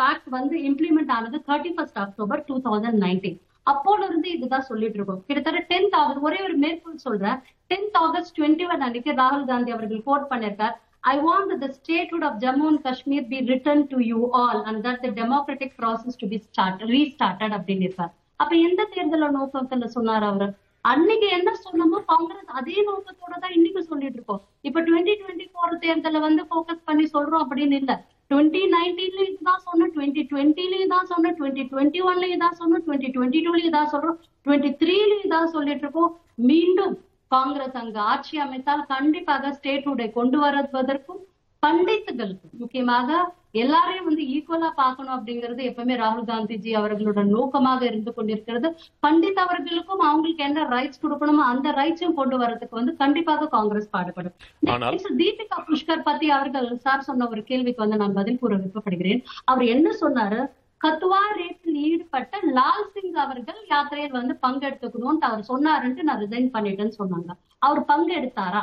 பேக் வந்து இம்ப்ளிமெண்ட் ஆனது thirty first October two thousand nineteen அப்போல இருந்து இதுதான் சொல்லிட்டு இருக்கோம். கிட்டத்தட்ட டென்த் ஆகஸ்ட் ஒரே ஒரு மேற்கோள் சொல்றேன். டென்த் ஆகஸ்ட் டுவெண்ட்டி ஒன் அன்னைக்கு ராகுல் காந்தி அவர்கள் கோட் பண்ணிருக்கார் I want the statehood of Jammu and Kashmir be return to you all and that the democratic process to be start restarted அப்படின்னு இருக்கார். அப்ப எந்த தேர்தல நோக்கத்துல சொன்னார் அவர்? அன்னைக்கு என்ன சொன்னமோ காங்கிரஸ் அதே நோக்கத்தோட தான் இன்னைக்கு சொல்லிட்டு இருக்கோம். இப்ப டுவெண்ட்டி டுவெண்ட்டி போர் தேர்தல வந்து ஃபோக்கஸ் பண்ணி சொல்றோம் அப்படின்னு இல்ல. டுவெண்ட்டி நைன்டீன்லயும் இதுதான் சொன்னோம் டுவெண்ட்டி டுவெண்ட்டிலயும் தான் சொன்னோம் டுவெண்ட்டி டுவெண்ட்டி ஒன்லயும் தான் சொன்னோம் டுவெண்ட்டி டுவெண்ட்டி டூலயும் தான் சொல்றோம் டுவெண்ட்டி த்ரீலயும் தான் சொல்லிட்டு இருக்கோம். மீண்டும் காங்கிரஸ் அங்கு ஆட்சி அமைத்தால் கண்டிப்பாக ஸ்டேட் உடை கொண்டு வருவதற்கும் பண்டித்துகளுக்கு முக்கியமாக எல்லாரையும் வந்து ஈக்குவலா பார்க்கணும் அப்படிங்கிறது எப்பவுமே ராகுல் காந்திஜி அவர்களோட நோக்கமாக இருந்து கொண்டிருக்கிறது. பண்டித் அவர்களுக்கும் அவங்களுக்கு என்ன ரைட்ஸ் கொடுக்கணுமோ அந்த ரைட்ஸையும் கொண்டு வரதுக்கு வந்து கண்டிப்பாக காங்கிரஸ் பாடுபடும். தீபிகா புஷ்கர் பத்தி அவர்கள் சார் சொன்ன ஒரு கேள்விக்கு வந்து நான் பதில் கூற விருப்பப்படுகிறேன். அவர் என்ன சொன்னாரு? கத்துவா ரேட்டில் ஈடுபட்ட லால் சிங் அவர்கள் யாத்திரையில் வந்து பங்கெடுத்துக்கணும்னு அவர் சொன்னாருன்ட்டு நான் ரிசைன் பண்ணிட்டேன்னு சொன்னாங்க. அவர் பங்கெடுத்தாரா?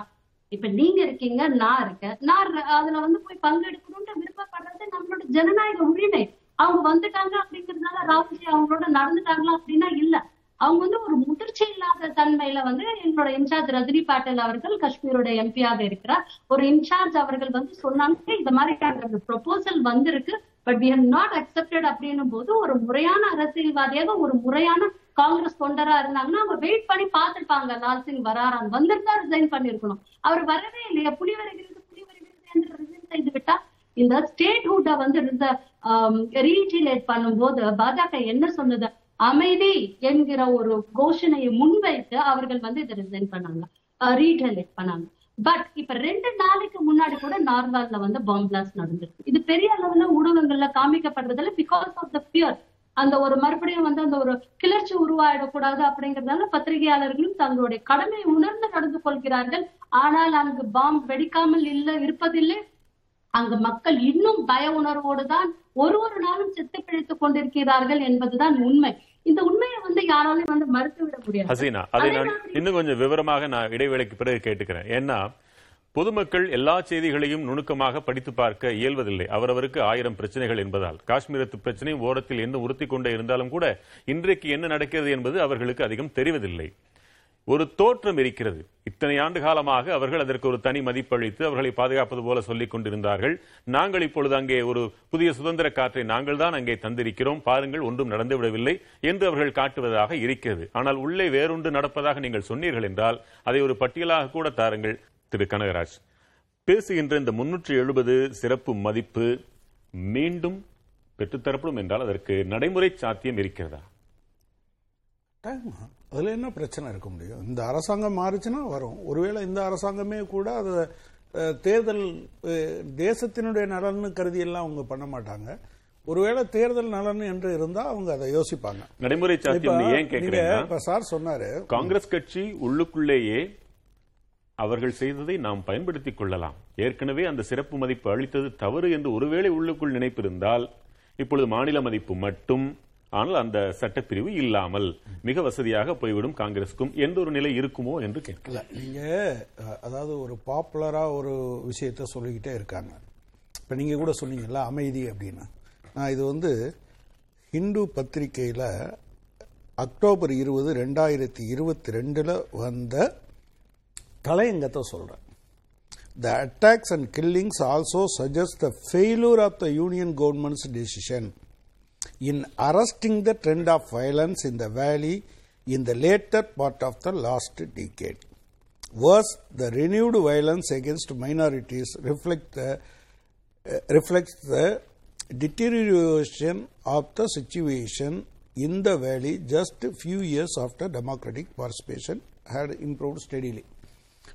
இப்ப நீங்க இருக்கீங்க நான் இருக்கேன். நான் அதுல வந்து போய் பங்கெடுக்கணும்னு விருப்பப்படுறது நம்மளோட ஜனநாயக உரிமை. அவங்க வந்துட்டாங்க அப்படிங்கறதுனால ராகுல்ஜி அவங்களோட நடந்துட்டாங்களா அப்படின்னா இல்ல. அவங்க வந்து ஒரு முதிர்ச்சி இல்லாத தன்மையில வந்து எங்களோட இன்சார்ஜ் ரஜினி பாட்டீல் அவர்கள் காஷ்மீரோட எம்பியாக இருக்கிறார். ஒரு இன்சார்ஜ் அவர்கள் வந்து சொன்னாங்க இந்த மாதிரி ப்ரொபோசல் வந்திருக்கு but we have not accepted அப்படின்னும் போது ஒரு முறையான அரசியல்வாதியாக ஒரு முறையான காங்கிரஸ் தொண்டரா இருந்தாங்கன்னா அவங்க வெயிட் பண்ணி பார்த்துருப்பாங்க. லால் சிங் வராரான் வந்திருந்தா ரிசைன் பண்ணிருக்கணும். அவர் வரவே இல்லையா. புலி வருகிறது புலி வருகிறது என்று ரிசைன் செய்து விட்டா இந்த ஸ்டேட் ஹுட்டை வந்து இந்த பண்ணும் பண்ணும்போது பாஜக என்ன சொன்னது? அமைதி என்கிற ஒரு கோஷனையை முன்வைத்து அவர்கள் வந்து இதை ரிசைன் பண்ணாங்க. ரீடைலேட் பண்ணாங்க. பட் இப்ப ரெண்டு நாளைக்கு முன்னாடி கூட நார்வால்ல வந்து பாம் பிளாஸ்ட் நடந்திருக்கு. இது பெரிய அளவுல ஊடகங்கள்ல காமிக்கப்படுறதுல பிகாஸ் ஆஃப் த ஃபியர் அந்த ஒரு மறுபடியும் வந்து அந்த ஒரு கிளர்ச்சி உருவாயிடக்கூடாது அப்படிங்கறதுனால பத்திரிகையாளர்களும் தங்களுடைய கடமையை உணர்ந்து நடந்து கொள்கிறார்கள். ஆனால் அங்கு பாம் வெடிக்காமல் இல்ல இருப்பதில்லை. அங்கு மக்கள் இன்னும் பய உணர்வோடு தான் ஒரு ஒரு நாளும் செத்து பிழைத்துக் கொண்டிருக்கிறார்கள் என்பதுதான் உண்மை. இந்த உண்மையை வந்து யாராலையும் வந்து மறுத்துவிட முடியாது. ஹசீனா அதை நான் இன்னும் கொஞ்சம் விவரமாக நான் இடைவேளைக்கு பிறகு கேட்டுக்கிறேன். ஏன்னா பொதுமக்கள் எல்லா செய்திகளையும் நுணுக்கமாக படித்து பார்க்க இயல்வதில்லை. அவரவருக்கு ஆயிரம் பிரச்சனைகள் என்பதால். காஷ்மீரத்து பிரச்சனை ஓரத்தில் என்ன உறுத்தி கொண்டே இருந்தாலும் கூட இன்றைக்கு என்ன நடக்கிறது என்பது அவர்களுக்கு அதிகம் தெரிவதில்லை. ஒரு தோற்றம் இருக்கிறது. இத்தனை ஆண்டு காலமாக அவர்கள் அதற்கு ஒரு தனி மதிப்பளித்து அவர்களை பாதுகாப்பது போல சொல்லிக் கொண்டிருந்தார்கள். நாங்கள் இப்பொழுது அங்கே ஒரு புதிய சுதந்திர காற்றை நாங்கள் தான் அங்கே தந்திருக்கிறோம். பாருங்கள் ஒன்றும் நடந்துவிடவில்லை என்று அவர்கள் காட்டுவதாக இருக்கிறது. ஆனால் உள்ளே வேறொன்று நடப்பதாக நீங்கள் சொன்னீர்கள் என்றால் அதை ஒரு பட்டியலாக கூட தாருங்கள் திரு கனகராஜ். பேசுகின்ற இந்த முன்னூற்றி எழுபது சிறப்பு மதிப்பு மீண்டும் பெற்றுத்தரப்படும் என்றால் அதற்கு நடைமுறை சாத்தியம் இருக்கிறதா? டைம் அதுல என்ன பிரச்சனை இருக்க முடியும்? இந்த அரசாங்கம் மாறுச்சுன்னா வரும். ஒருவேளை இந்த அரசாங்கமே கூட அது தேர்தல் தேசத்தினுடைய நலன்னு கருதி எல்லாம் அவங்க பண்ண மாட்டாங்க. ஒருவேளை தேர்தல் நலன் என்று இருந்தா அவங்க அதை யோசிப்பாங்க. நடைமுறை சாத்தியம் சார் சொன்னாரு. காங்கிரஸ் கட்சி உள்ளுக்குள்ளேயே அவர்கள் செய்ததை நாம் பயன்படுத்திக் கொள்ளலாம். ஏற்கனவே அந்த சிறப்பு மதிப்பு அளித்தது தவறு என்று ஒருவேளை உள்ளுக்குள் நினைப்பிருந்தால் இப்பொழுது மாநில மதிப்பு மட்டும் ஆனால் அந்த சட்டப்பிரிவு இல்லாமல் மிக வசதியாக போய்விடும் காங்கிரஸுக்கும் எந்த ஒரு நிலை இருக்குமோ என்று கேட்கல நீங்க அதாவது ஒரு பாப்புலரா ஒரு விஷயத்த சொல்லிக்கிட்டே இருக்காங்க. இப்ப நீங்க கூட சொன்னீங்கல்ல அமைதி அப்படின்னு. நான் இது வந்து ஹிந்து பத்திரிகையில அக்டோபர் இருபது ரெண்டாயிரத்தி இருபத்தி ரெண்டுல வந்த தலையங்கத்தை சொல்றேன். The attacks and killings also suggest the failure of the union government's decision in arresting the trend of violence in the valley in the later part of the last decade. Worse, the renewed violence against minorities reflect the, uh, reflects the deterioration of the situation in the valley just a few years after democratic participation had improved steadily.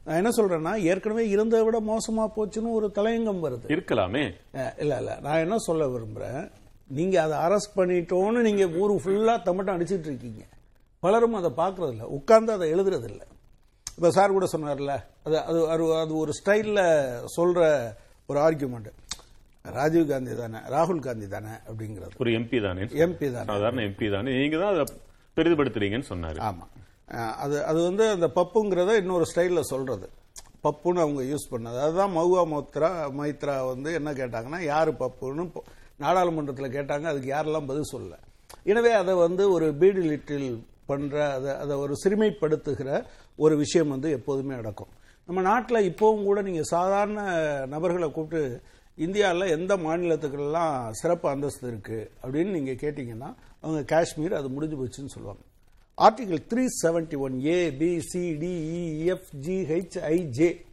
நான் என்ன சொல்றேன்னா ஏற்கனவே இருந்ததை விட மோசமா போச்சுன்னு ஒரு தலையங்கம் வருது இருக்கலாமே இல்ல இல்ல நான் என்ன சொல்ல விரும்புறேன் நீங்க அதை அரெஸ்ட் பண்ணிட்டோன்னு நீங்க ஊரு ஃபுல்லா தம்பட்டம் அடிச்சிட்டு இருக்கீங்க. பலரும் அதை பார்க்கறது இல்ல உட்கார்ந்து அதை எழுதுறது இல்ல இப்ப சார் கூட சொன்னார்ல அது அது அது- அது ஒரு ஸ்டைல்ல சொல்ற ஒரு ஆர்கியூமெண்ட் ராஜீவ் காந்தி தானே ராகுல் காந்தி தானே அப்படிங்கிறது. ஒரு எம்பி தானே? எம்பி தானே. சாதாரண எம்பி தானே. நீங்க தான் அதை பெரிதுபடுத்துறீங்கன்னு சொன்னாரு. ஆமா. அஹ் அது அது வந்து அந்த பப்புங்கிறத இன்னொரு ஸ்டைல்ல சொல்றது. பப்புன்னு அவங்க யூஸ் பண்ணது. அதுதான் மகுவா மோத்ரா மைத்ரா வந்து என்ன கேட்டாங்கன்னா யாரு பப்புன்னு? நாடாளுமன்றத்தில் கேட்டாங்க அதுக்கு யாரெல்லாம் பதில் சொல்லலை. எனவே அதை வந்து ஒரு பீடு லிட்டில் பண்ற அதை அதை ஒரு சிறுமைப்படுத்துகிற ஒரு விஷயம் வந்து எப்போதுமே நடக்கும். நம்ம நாட்டில் இப்போவும் கூட நீங்க சாதாரண நபர்களை கூப்பிட்டு இந்தியாவில் எந்த மாநிலத்துக்கெல்லாம் சிறப்பு அந்தஸ்து இருக்கு? அப்படின்னு நீங்க கேட்டீங்கன்னா அவங்க காஷ்மீர் அது முடிஞ்சு போச்சுன்னு சொல்லுவாங்க. Article three seventy one A B C D F G H I J.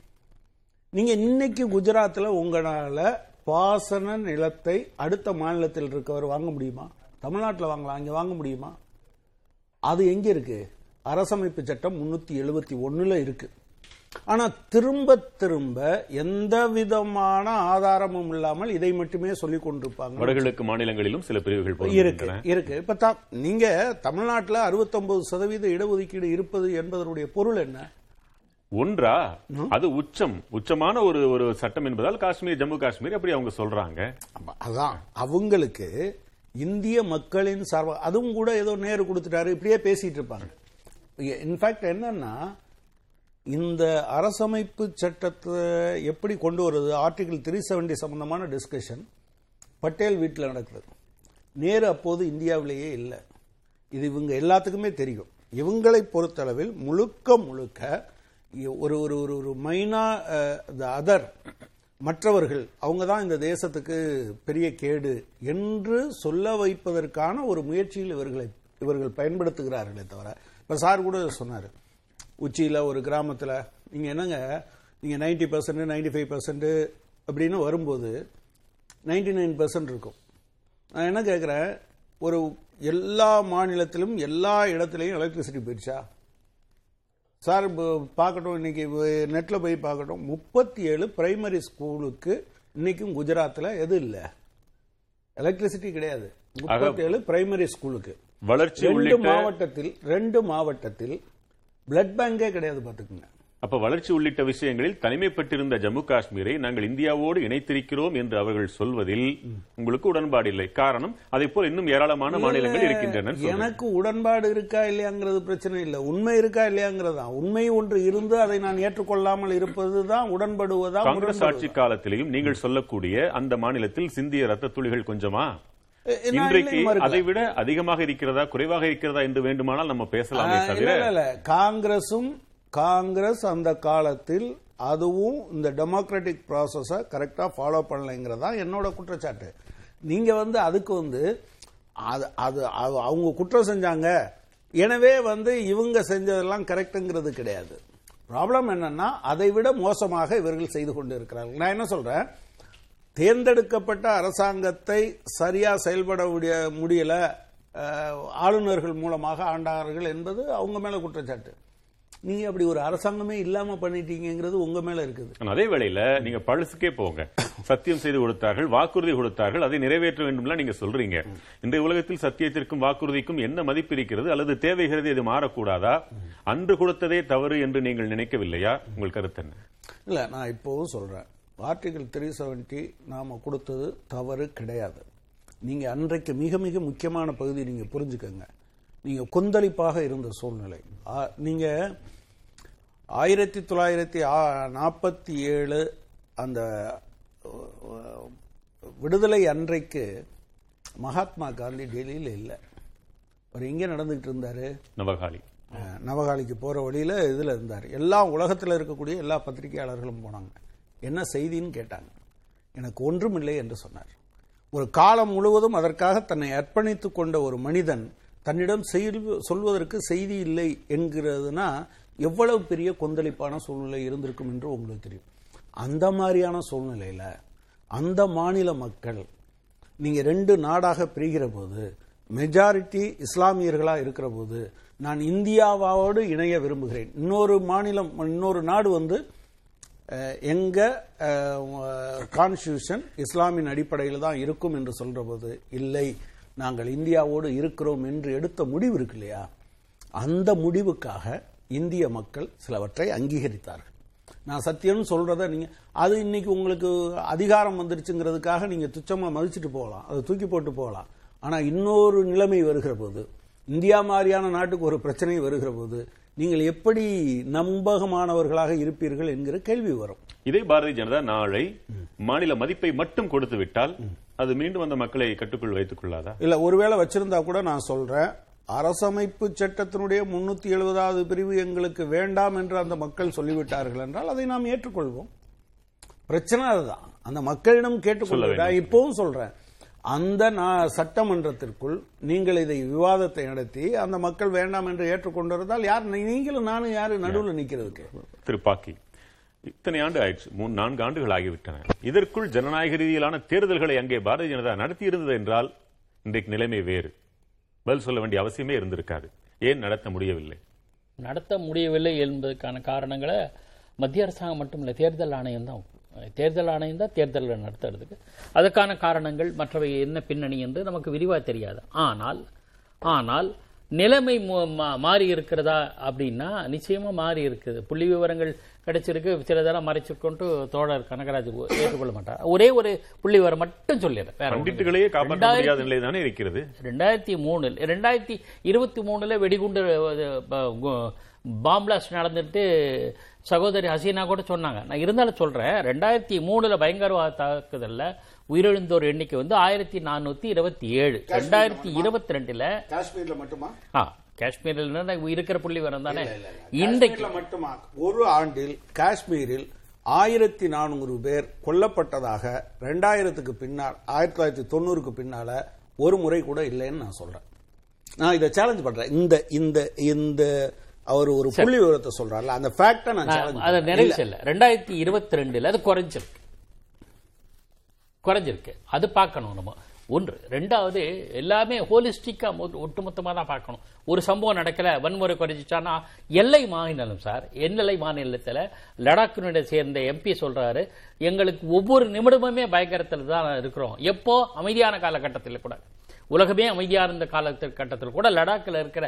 நீங்க இன்னைக்கு குஜராத்தில் உங்களால பாசன நிலத்தை அடுத்த மாநிலத்தில் இருக்கவர் வாங்க முடியுமா? தமிழ்நாட்டில் வாங்கலாம் அங்க வாங்க முடியுமா? அது எங்க இருக்கு? அரசமைப்பு சட்டம் முன்னூத்தி எழுபத்தி ஒண்ணுல இருக்கு. ஆனா திரும்ப திரும்ப எந்த விதமான ஆதாரமும் இல்லாமல் இதை மட்டுமே சொல்லிக் கொண்டிருப்பாங்க. வடகிழக்கு மாநிலங்களிலும் சில பிரிவுகள் இருக்கு இருக்கு. இப்ப நீங்க தமிழ்நாட்டுல 69% சதவீத இடஒதுக்கீடு இருப்பது என்பதனுடைய பொருள் என்ன? ஒன்றா? அது உச்சம். உச்சமான ஒரு ஒரு சட்டம் என்பதால் காஷ்மீர் ஜம்மு காஷ்மீர் அப்படி அவங்க சொல்றாங்க. அதான். அவங்களுக்கு இந்திய மக்களின் சார்பா அதுவும் கூட ஏதோ நேரு கொடுத்துட்டாரு இப்படியே பேசிட்டு இருப்பாங்க. இன்ஃபேக்ட் என்னன்னா இந்த அரசமைப்பு சட்டத்தை எப்படி கொண்டு வருது? ஆர்டிகிள் த்ரீ செவன்டி சம்பந்தமான டிஸ்கஷன் பட்டேல் வீட்டில் நடக்குது. நேரு அப்போது இந்தியாவிலேயே இல்லை. இது இவங்க எல்லாத்துக்குமே தெரியும். இவங்களை பொறுத்தளவில் முழுக்க முழுக்க ஒரு ஒரு ஒரு ஒரு மைனா த அதர் மற்றவர்கள் அவங்க தான் இந்த தேசத்துக்கு பெரிய கேடு என்று சொல்ல வைப்பதற்கான ஒரு முயற்சியில் இவர்களை இவர்கள் பயன்படுத்துகிறார்களே தவிர இப்போ சார் கூட சொன்னார். உச்சியில் ஒரு கிராமத்தில் நீங்கள் என்னங்க? நீங்கள் ninety percent ninety five percent அப்படின்னு வரும்போது நைன்டி நைன் பர்சன்ட் இருக்கும். நான் என்ன கேட்குறேன் ஒரு எல்லா மாநிலத்திலும் எல்லா இடத்துலையும் எலக்ட்ரிசிட்டி போயிடுச்சா? சார் பார்க்கட்டும் இன்னைக்கு நெட்ல போய் பார்க்கட்டும் முப்பத்தி ஏழு பிரைமரி ஸ்கூலுக்கு இன்னைக்கும் குஜராத்தில் எது இல்லை? எலக்ட்ரிசிட்டி கிடையாது. முப்பத்தி ஏழு பிரைமரி ஸ்கூலுக்கு வளர்ச்சி மாவட்டத்தில் ரெண்டு மாவட்டத்தில் பிளட் பேங்கே கிடையாது பாத்துக்குங்க அப்ப வளர்ச்சி உள்ளிட்ட விஷயங்களில் தனிமைப்பட்டிருந்த ஜம்மு காஷ்மீரை நாங்கள் இந்தியாவோடு இணைத்திருக்கிறோம் என்று அவர்கள் சொல்வதில் உங்களுக்கு உடன்பாடு இல்லை காரணம் அதை போல் இன்னும் ஏராளமான மாநிலங்கள் இருக்கின்றன எனக்கு உடன்பாடு இருக்கா இல்லையாங்கிறது பிரச்சனை இல்லை. உண்மை இருக்கா இல்லையாங்கிறது? தான் உண்மை ஒன்று இருந்து அதை நான் ஏற்றுக்கொள்ளாமல் இருப்பதுதான் உடன்படுவதா காங்கிரஸ் ஆட்சி காலத்திலேயும் நீங்கள் சொல்லக்கூடிய அந்த மாநிலத்தில் சிந்திய ரத்த துளிகள் கொஞ்சமா? இன்றைக்கு. அதை விட அதிகமாக இருக்கிறதா குறைவாக இருக்கிறதா என்று வேண்டுமானால் நம்ம பேசலாமே தவிர. காங்கிரசும் காங்கிரஸ் அந்த காலத்தில் அதுவும் இந்த டெமோக்ராட்டிக் ப்ராசஸ கரெக்டா ஃபாலோ பண்ணலைங்கிறதா என்னோட குற்றச்சாட்டு. நீங்க வந்து அதுக்கு வந்து அது அது அது அவங்க குற்றம் செஞ்சாங்க. எனவே வந்து இவங்க செஞ்சதெல்லாம் கரெக்டுங்கிறது கிடையாது. ப்ராப்ளம் என்னன்னா அதை விட மோசமாக இவர்கள் செய்து கொண்டு இருக்கிறார்கள் நான் என்ன சொல்றேன்? தேர்ந்தெடுக்கப்பட்ட அரசாங்கத்தை சரியா செயல்பட முடிய முடியல ஆளுநர்கள் மூலமாக ஆண்டார்கள் என்பது அவங்க மேல குற்றச்சாட்டு. நீங்க அப்படி ஒரு அரசாங்கமே இல்லாம பண்ணிட்டீங்கிறது உங்க மேல இருக்குது. அதே வேளையில நீங்க பழசுக்கே போங்க. சத்தியம் செய்து கொடுத்தார்கள் வாக்குறுதி கொடுத்தார்கள் அதை நிறைவேற்ற வேண்டும்லாம் நீங்க சொல்றீங்க. இன்றைய உலகத்தில் சத்தியத்திற்கும் வாக்குறுதிக்கும் என்ன மதிப்பு இருக்கிறது? அல்லது தேவைகிறது இது மாறக்கூடாதா? அன்று கொடுத்ததே தவறு என்று நீங்கள் நினைக்கவில்லையா? உங்கள் கருத்து என்ன? இல்ல நான் இப்போவும் சொல்றேன். ஆர்டிகல் த்ரீ செவன்டி நாம கொடுத்தது தவறு கிடையாது. நீங்க அன்றைக்கு மிக மிக முக்கியமான பகுதி நீங்க புரிஞ்சுக்கங்க. நீங்க கொந்தளிப்பாக இருந்த சூழ்நிலை. ஆ, நீங்க ஆயிரத்தி தொள்ளாயிரத்தி நாற்பத்தி ஏழு அந்த விடுதலை அன்றைக்கு மகாத்மா காந்தி டெல்லியில் இல்லை. அவர் எங்கே நடந்துகிட்டு இருந்தாரு? நவகாலி. அஹ், நவகாலிக்கு போற வழியில இதுல இருந்தார். எல்லா உலகத்தில் இருக்கக்கூடிய எல்லா பத்திரிகையாளர்களும் போனாங்க. என்ன செய்தின்னு கேட்டாங்க. எனக்கு ஒன்றுமில்லை என்று சொன்னார். ஒரு காலம் முழுவதும் அதற்காக தன்னை அர்ப்பணித்துக் கொண்ட ஒரு மனிதன் தன்னிடம் சொல்வதற்கு செய்தி இல்லை என்கிறதுனா எவ்வளவு பெரிய கொந்தளிப்பான சூழ்நிலை இருந்திருக்கும் என்று உங்களுக்கு தெரியும். அந்த மாதிரியான சூழ்நிலையில் அந்த மாநில மக்கள் நீங்கள் ரெண்டு நாடாக பிரிகிற போது மெஜாரிட்டி இஸ்லாமியர்களாக இருக்கிற போது நான் இந்தியாவோடு இணைய விரும்புகிறேன். இன்னொரு மாநிலம் இன்னொரு நாடு வந்து எங்கள் கான்ஸ்டியூஷன் இஸ்லாமின் அடிப்படையில் தான் இருக்கும் என்று சொல்கிற போது இல்லை. நாங்கள் இந்தியாவோடு இருக்கிறோம் என்று எடுத்த முடிவு இருக்கு இல்லையா? அந்த முடிவுக்காக இந்திய மக்கள் சிலவற்றை அங்கீகரித்தார்கள். நான் சத்தியம்னு சொல்றத நீங்க அது இன்னைக்கு உங்களுக்கு அதிகாரம் வந்துருச்சுங்கிறதுக்காக நீங்க துச்சமா மதிச்சுட்டு போகலாம். அதை தூக்கி போட்டு போகலாம். ஆனா இன்னொரு நிலைமை வருகிற போது இந்தியா மாதிரியான நாட்டுக்கு ஒரு பிரச்சனை வருகிற போது நீங்கள் எப்படி நம்பகமானவர்களாக இருப்பீர்கள் என்கிற கேள்வி வரும். இதே பாரதிய ஜனதா நாளை மாநில மதிப்பை மட்டும் கொடுத்து விட்டால் அது மீண்டும் அந்த மக்களை கட்டுக்குள் வைத்துக் கொள்ளாதா? இல்ல ஒருவேளை வச்சிருந்தா கூட நான் சொல்றேன் அரசமைப்பு சட்டத்தினுடைய முன்னூத்தி எழுபதாவது பிரிவு எங்களுக்கு வேண்டாம் என்று அந்த மக்கள் சொல்லிவிட்டார்கள் என்றால் அதை நாம் ஏற்றுக்கொள்வோம். பிரச்சனை அதுதான். அந்த மக்களிடம் கேட்டுக்கொள்ள. இப்பவும் சொல்றேன் அந்த சட்டமன்றத்திற்குள் நீங்கள் இதை விவாதத்தை நடத்தி அந்த மக்கள் வேண்டாம் என்று ஏற்றுக்கொண்டிருந்தால் யார் நீங்களும் நானும் யாரு நடுவில் நிக்கிறதுக்கு? திரு பாக்கி. இத்தனை ஆண்டு ஆயிடுச்சு. மூணு நான்கு ஆண்டுகள் ஆகிவிட்டன. இதற்குள் ஜனநாயக ரீதியிலான தேர்தல்களை அங்கே பாரதிய ஜனதா நடத்தியிருந்தது என்றால் இன்றைக்கு நிலைமை வேறு. பதில் சொல்ல வேண்டிய அவசியமே இருந்திருக்காது. ஏன் நடத்த முடியவில்லை? நடத்த முடியவில்லை என்பதற்கான காரணங்களை மத்திய அரசாங்கம் மட்டுமில்லை தேர்தல் ஆணையம் தான் தேர்தல் ஆணையம் தான் தேர்தலை நடத்துறதுக்கு. அதற்கான காரணங்கள் மற்றவை என்ன பின்னணி என்று நமக்கு விரிவாக தெரியாது. ஆனால் ஆனால் நிலைமை மாறி இருக்கிறதா அப்படின்னா நிச்சயமா மாறி இருக்குது. புள்ளி விவரங்கள் கிடைச்சிருக்கு. சிலதெல்லாம் மறைச்சுக்கொண்டு தோழர் கனகராஜ் ஏற்றுக்கொள்ள மாட்டார். ஒரே ஒரு புள்ளி விவரம் மட்டும் சொல்லிடுறேன். பண்டிட்டுகளையே காப்பாற்ற ரெண்டாயிரத்தி- முடியாத நிலை தானே இருக்கிறது? ரெண்டாயிரத்தி மூணில் ரெண்டாயிரத்தி இருபத்தி மூணுல வெடிகுண்டு அஹ், ப- கு- பாம் பிளாஸ்ட் நடந்துட்டு சகோதரி ஹசீனா கூட சொன்னாங்க. நான் இருந்தாலும் சொல்றேன் ரெண்டாயிரத்தி மூணுல பயங்கரவாத தாக்குதல்ல உயிரிழந்தோர் எண்ணிக்கை வந்து ஆயிரத்தி நானூத்தி இருபத்தி ஏழு. ரெண்டாயிரத்தி இருபத்தி ரெண்டுல காஷ்மீர்ல மட்டுமா? ஆ காஷ்மீரில் இருக்கிற புள்ளி வரம் தானே? இன்றைக்கு மட்டுமா? ஒரு ஆண்டில் காஷ்மீரில் ஆயிரத்தி நானூறு பேர் கொல்லப்பட்டதாக ரெண்டாயிரத்துக்கு பின்னால் ஆயிரத்தி தொள்ளாயிரத்தி தொண்ணூறுக்கு பின்னால ஒரு முறை கூட இல்லைன்னு நான் சொல்றேன். நான் இதை சேலஞ்ச் பண்றேன். இந்த இந்த இந்த அவர் ஒரு புள்ளி விவரத்தை சொல்றாருல அந்த ஃபேக்டை நான் அதை நிறைவு செல்ல. ரெண்டாயிரத்தி இருபத்தி ரெண்டுல அது குறைஞ்சிருக்கு. குறைஞ்சிருக்கு. அது பார்க்கணும் நம்ம. ஒன்று. ரெண்டாவது எல்லாமே ஹோலிஸ்டிக்கா ஒட்டுமொத்தமாக தான் பார்க்கணும். ஒரு சம்பவம் நடக்கல வன்முறை குறைஞ்சிச்சான்னா எல்லை மாநிலம் சார் எல்லை மாநிலத்தில் லடாக்கினுடைய சேர்ந்த எம்பி சொல்றாரு எங்களுக்கு ஒவ்வொரு நிமிடமுமே பயங்கரத்தில் தான் இருக்கிறோம். எப்போ? அமைதியான காலகட்டத்தில் கூட. உலகமே அமைதியாக இருந்த காலத்தில் கட்டத்தில் கூட லடாக்கில் இருக்கிற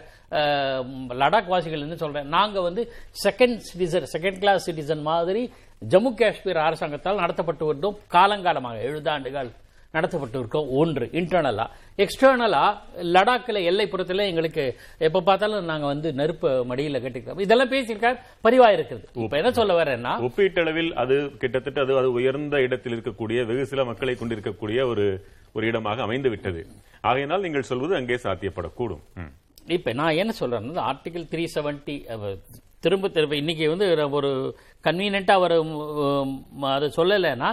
லடாக் வாசிகள் என்ன சொல்கிறேன் நாங்கள் வந்து second citizen second class citizen மாதிரி ஜம்மு காஷ்மீர் அரசாங்கத்தால் நடத்தப்பட்டு வந்தோம். காலங்காலமாக எழுபது ஆண்டுகள் நடத்தப்பட்டு இருக்கோம். ஒன்று இன்டர்னலா எக்ஸ்டர்னலா லடாக்ல எல்லைப்புறத்துல எங்களுக்கு எப்ப பார்த்தாலும் நாங்க வந்து நெருப்பு மடியில கட்டிக்கிறோம். இதெல்லாம் பேசியிருக்கார் பதிவா இருக்குது இப்ப என்ன சொல்ல வரேன்னா ஒப்பீட்டளவில் அது கிட்டத்தட்ட அது அது உயர்ந்த இடத்தில் இருக்கக்கூடிய வெகு சில மக்களை கொண்டிருக்கக்கூடிய ஒரு ஒரு இடமாக அமைந்து விட்டது ஆகையினால் நீங்கள் சொல்வது அங்கே சாத்தியப்படக்கூடும். இப்ப நான் என்ன சொல்றேன்னா ஆர்டிகல் த்ரீ செவன்டி திரும்ப திரும்ப இன்றைக்கி வந்து ஒரு கன்வீனியண்ட்டாக அவர் அதை சொல்லலைன்னா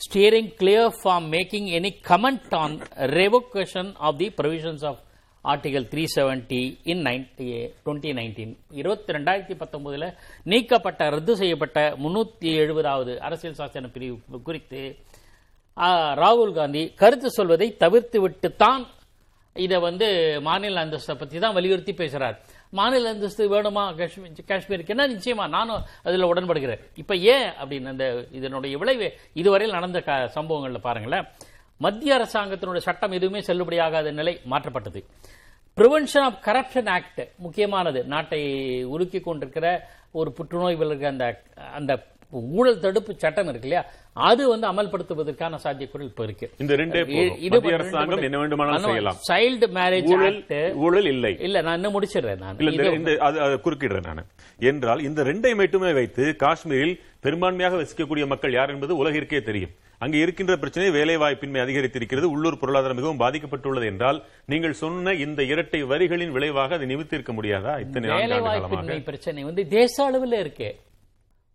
steering clear from making any comment on revocation of the provisions of article three seventy in ninety twenty nineteen இருபத்தி ரெண்டாயிரத்தி பத்தொம்போதில் நீக்கப்பட்ட ரத்து செய்யப்பட்ட முந்நூற்றி எழுபதாவது அரசியல் சாசன பிரிவு குறித்து ராகுல் காந்தி கருத்து சொல்வதை தவிர்த்து விட்டுத்தான் இதை வந்து மாநில அந்தஸ்தை பற்றி தான் வலியுறுத்தி பேசுகிறார் மாநில அந்தஸ்து வேணுமா? காஷ்மீர் காஷ்மீருக்கு. என்ன நிச்சயமா? நானும் அதில் உடன்படுகிறேன். இப்போ ஏன் அப்படின்னு அந்த இதனுடைய விளைவு இதுவரையில் நடந்த க- சம்பவங்களில் பாருங்களேன். மத்திய அரசாங்கத்தினுடைய சட்டம் எதுவுமே செல்லுபடியாகாத நிலை மாற்றப்பட்டது. ப்ரிவென்ஷன் ஆஃப் கரப்ஷன் ஆக்ட் முக்கியமானது. நாட்டை உருக்கி கொண்டிருக்கிற ஒரு புற்றுநோய் விலக அந்த அந்த ஊழல் தடுப்பு சட்டம் இருக்கு இல்லையா? அது வந்து அமல்படுத்துவதற்கான சாத்தியக்கூறு இப்ப இருக்கு. இந்த ரெண்டே. மத்திய அரசாங்கம் என்ன வேண்டுமானாலும் செய்யலாம். சைல்டு மேரேஜ் ஊழல் இல்லை. இல்ல நான் இன்னும் முடிச்சிடுறேன் நான். இல்ல இந்த- இது- அது குறுக்கிடுறேன் நான். என்றால் இந்த ரெண்டை மட்டுமே வைத்து காஷ்மீரில் பெரும்பான்மையாக வசிக்கக்கூடிய மக்கள் யார் என்பது உலகிற்கே தெரியும். அங்கு இருக்கின்ற பிரச்சனை வேலை வாய்ப்பின்மை அதிகரித்திருக்கிறது. உள்ளூர் பொருளாதாரம் மிகவும் பாதிக்கப்பட்டுள்ளது என்றால் நீங்கள் சொன்ன இந்த இரட்டை வரிகளின் விளைவாக அதை நிமித்திருக்க முடியாதா? இத்தனை பிரச்சனை வந்து தேச அளவில் இருக்கு.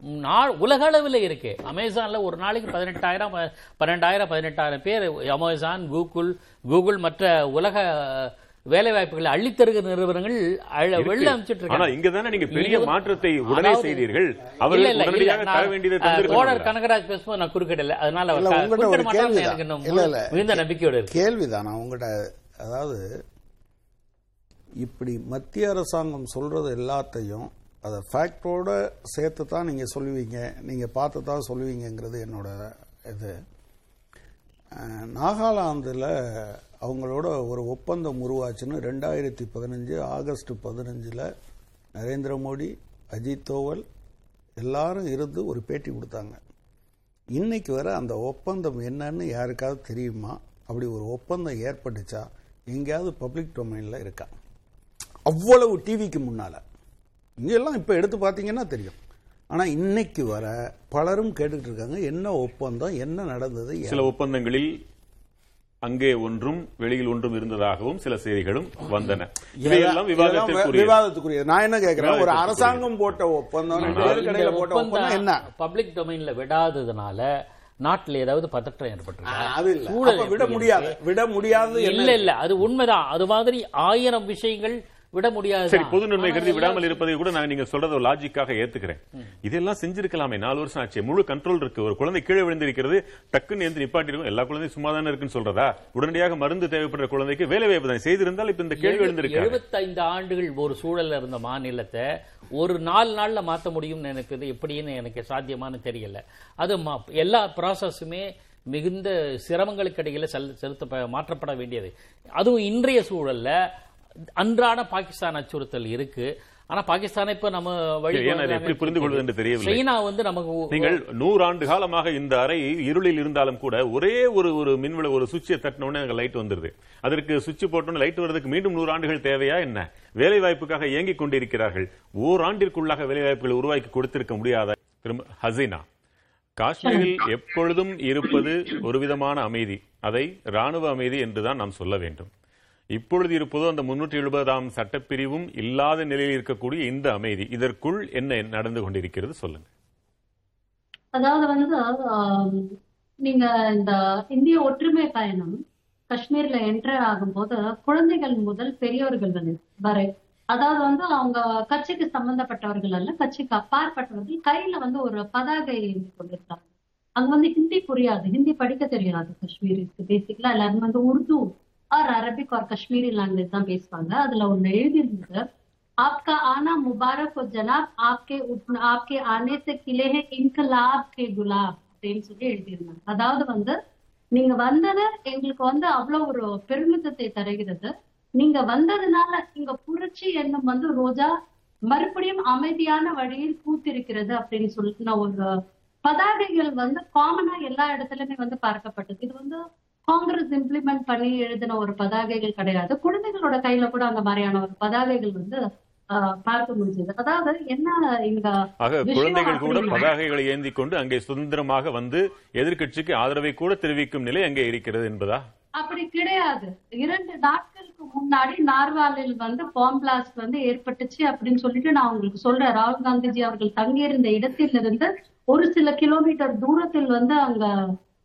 நா- உலக அளவில் இருக்கு. அமேசான்ல ஒரு நாளைக்கு பதினெட்டாயிரம் பன்னெண்டாயிரம் பதினெட்டாயிரம் பேர் அமேசான் கூகுள் கூகுள் மற்ற உலக வேலை வாய்ப்புகளை அள்ளித்தருகிற நிறுவனங்கள் அழ- வெளில அமைச்சிட்டு ஆனா இருக்காங்க இங்க தானே நீங்க பெரிய மாற்றத்தை உடனே செய்தீர்கள். அவர்கள் இல்ல, இல்ல, தோழர் கனகராஜ் பேசும்போது நான் குறுக்கிடல. அதனால அவர். மிகுந்த நம்பிக்கையோடு இருக்கு. கேள்விதான். நான் உங்கள்கிட்ட அதாவது இப்படி மத்திய அரசாங்கம் சொல்றது எல்லாத்தையும் அதை ஃபேக்டோட சேர்த்து தான் நீங்கள் சொல்லுவீங்க. நீங்கள் பார்த்து தான் சொல்லுவீங்கங்கிறது என்னோட இது. நாகாலாந்தில் அவங்களோட ஒரு ஒப்பந்தம் உருவாச்சுன்னு ரெண்டாயிரத்தி பதினஞ்சு ஆகஸ்ட் பதினஞ்சில் நரேந்திர மோடி அஜித் தோவல் எல்லாரும் இருந்து ஒரு பேட்டி கொடுத்தாங்க. இன்னைக்கு வர அந்த ஒப்பந்தம் என்னன்னு யாருக்காவது தெரியுமா? அப்படி ஒரு ஒப்பந்தம் ஏற்பட்டுச்சா? எங்கேயாவது பப்ளிக் டொமைனில் இருக்கா? அவ்வளவு டிவிக்கு முன்னால. இங்கெல்லாம் இப்போ எடுத்து பார்த்தீங்கன்னா தெரியும். ஆனால் இன்னைக்கு வர பலரும் கேட்டுக்கிட்டு இருக்காங்க என்ன ஒப்பந்தம் என்ன நடந்தது சில ஒப்பந்தங்களில் அங்கே ஒன்றும் வெளியில் ஒன்றும் இருந்ததாகவும் சில செய்திகளும் வந்தன. விவாதத்துக்குரிய நான் என்ன கேட்கிறேன் ஒரு. அரசாங்கம் போட்ட ஒப்பந்தம் போட்ட ஒப்பந்தம் என்ன? பப்ளிக் டொமைன்ல விடாததுனால நாட்டுல ஏதாவது பதற்றம் ஏற்பட்டிருக்கு? அது இல்ல. அப்ப விட முடியாது. விட முடியாது இல்ல இல்ல அது உண்மைதான். அது மாதிரி ஆயிரம் விஷயங்கள் விட முடியாது சரி பொது நன்மை கருதி விடாமல் இருப்பதை கூட நான் நீங்க சொல்றத லாஜிக்காக ஏத்துக்கிறேன். இதெல்லாம் செஞ்சிருக்கலாமே நாலு வருஷம் ஆச்சு. முழு கண்ட்ரோல் இருக்கு. ஒரு குழந்தை கீழே விழுந்திருக்கிறது டக்குன்னு எழுந்து நிப்பாட்டி இருக்கும். எல்லா குழந்தையும் சும்மா தானே இருக்குன்னு சொல்றதா? உடனடியாக மருந்து தேவைப்படுற குழந்தைக்கு வேலை வாய்ப்பு தான். செய்திருந்தால் இப்ப இந்த கேள்வி எழுந்திருக்காரு எழுபத்தைந்து ஆண்டுகள் ஒரு சூழல்ல இருந்த மாநிலத்தை ஒரு நாலு நாள்ல மாத்த முடியும்னு எனக்கு இது எப்படின்னு எனக்கு சாத்தியமானு தெரியல. அது எல்லா ப்ராசஸுமே மிகுந்த சிரமங்களுக்கு இடையில செல் செலுத்த மாற்றப்பட வேண்டியது. அதுவும் இன்றைய சூழல்ல அன்றாட பாகிஸ்தான் அச்சுறுத்தல் இருக்கு. ஆனா பாகிஸ்தானை இப்ப நம்ம வழி எப்படி புரிந்து கொள்வது என்று தெரியவில்லை. சைனா வந்து நமக்கு நீங்கள் நூறாண்டு காலமாக இந்த அறை இருளில் இருந்தாலும் கூட ஒரே ஒரு ஒரு மின்விளை ஒரு சுவிட்சை தட்டினோடனே அங்க லைட் வந்துருது. அதற்கு சுவிட்ச் போட்டோன்னு லைட் வர்றதுக்கு மீண்டும் நூறு ஆண்டுகள் தேவையா என்ன? வேலை வாய்ப்புக்காக இயங்கிக் கொண்டிருக்கிறார்கள். ஓராண்டிற்குள்ளாக வேலை வாய்ப்புகளை உருவாக்கி கொடுத்திருக்க முடியாத? திரும்ப ஹசீனா. காஷ்மீரில் எப்பொழுதும் இருப்பது ஒரு விதமான அமைதி. அதை ராணுவ அமைதி என்றுதான் நாம் சொல்ல வேண்டும். இப்பொழுது இருப்பதோ அந்த முன்னூற்றி எழுபதாம் சட்டப்பிரிவும் இல்லாத நிலையில் இருக்கக்கூடிய இந்த அமைதி. இதற்குள் என்ன நடந்து கொண்டிருக்கிறது சொல்லுங்க. அதாவது வந்து நீங்க இந்த இந்திய ஒற்றுமை பயணம் காஷ்மீர்ல என்டர் ஆகும்போது குழந்தைகள் முதல் பெரியவர்கள் வந்து வரை. அதாவது வந்து அவங்க கட்சிக்கு சம்பந்தப்பட்டவர்கள் அல்ல கட்சிக்கு அப்பாற்பட்டவர்கள் கையில வந்து ஒரு பதாகை கொண்டிருக்காங்க. அங்க வந்து ஹிந்தி புரியாது ஹிந்தி படிக்க தெரியாது காஷ்மீருக்கு. பேசிக்கலா எல்லாருமே வந்து Urdu or Arabic or Kashmiri language தான் பேசுவாங்க அதுல ஒண்ணு எழுதி இருந்தது आपका आना मुबारक हो जनाब आपके उठ- आपके आने से खिले हैं इनकलाब के गुलाब அப்படின்னு சொல்லி எழுதியிருந்தாங்க அதாவது வந்து நீங்க வந்தது எங்களுக்கு வந்து அவ்வளவு ஒரு பெருமிதத்தை தருகிறது நீங்க வந்ததுனால இங்க புரட்சி என்னும் வந்து ரோஜா மறுபடியும் அமைதியான வழியில் பூத்திருக்கிறது அப்படின்னு சொல்லிட்டு நான் ஒரு பதாகைகள் வந்து காமனா எல்லா இடத்துலயுமே வந்து பார்க்கப்பட்டது இது வந்து காங்கிரஸ் இம்ப்ளிமெண்ட் பண்ணி எழுதின ஒரு பதாகைகள் கிடையாது. குழந்தைகளோட கையில கூட அந்த மாதிரியான ஒரு பதாகைகள் வந்து பார்க்க முடிஞ்சது. அதாவது என்ன விஷயம் குழந்தைகள் கூட பதாகைகளை ஏந்தி கொண்டு அங்கே சுதந்திரமாக வந்து எதிர்க்கட்சிக்கு ஆதரவை கூட தெரிவிக்கும் நிலை அங்கே இருக்கிறது என்பதா? அப்படி கிடையாது. இரண்டு நாட்களுக்கு முன்னாடி நார்வாலில் வந்து பாம் பிளாஸ்ட் வந்து ஏற்பட்டுச்சு அப்படின்னு சொல்லிட்டு நான் உங்களுக்கு சொல்றேன். ராகுல் காந்திஜி அவர்கள் தங்கியிருந்த இடத்திலிருந்து ஒரு சில கிலோமீட்டர் தூரத்தில் வந்து அங்க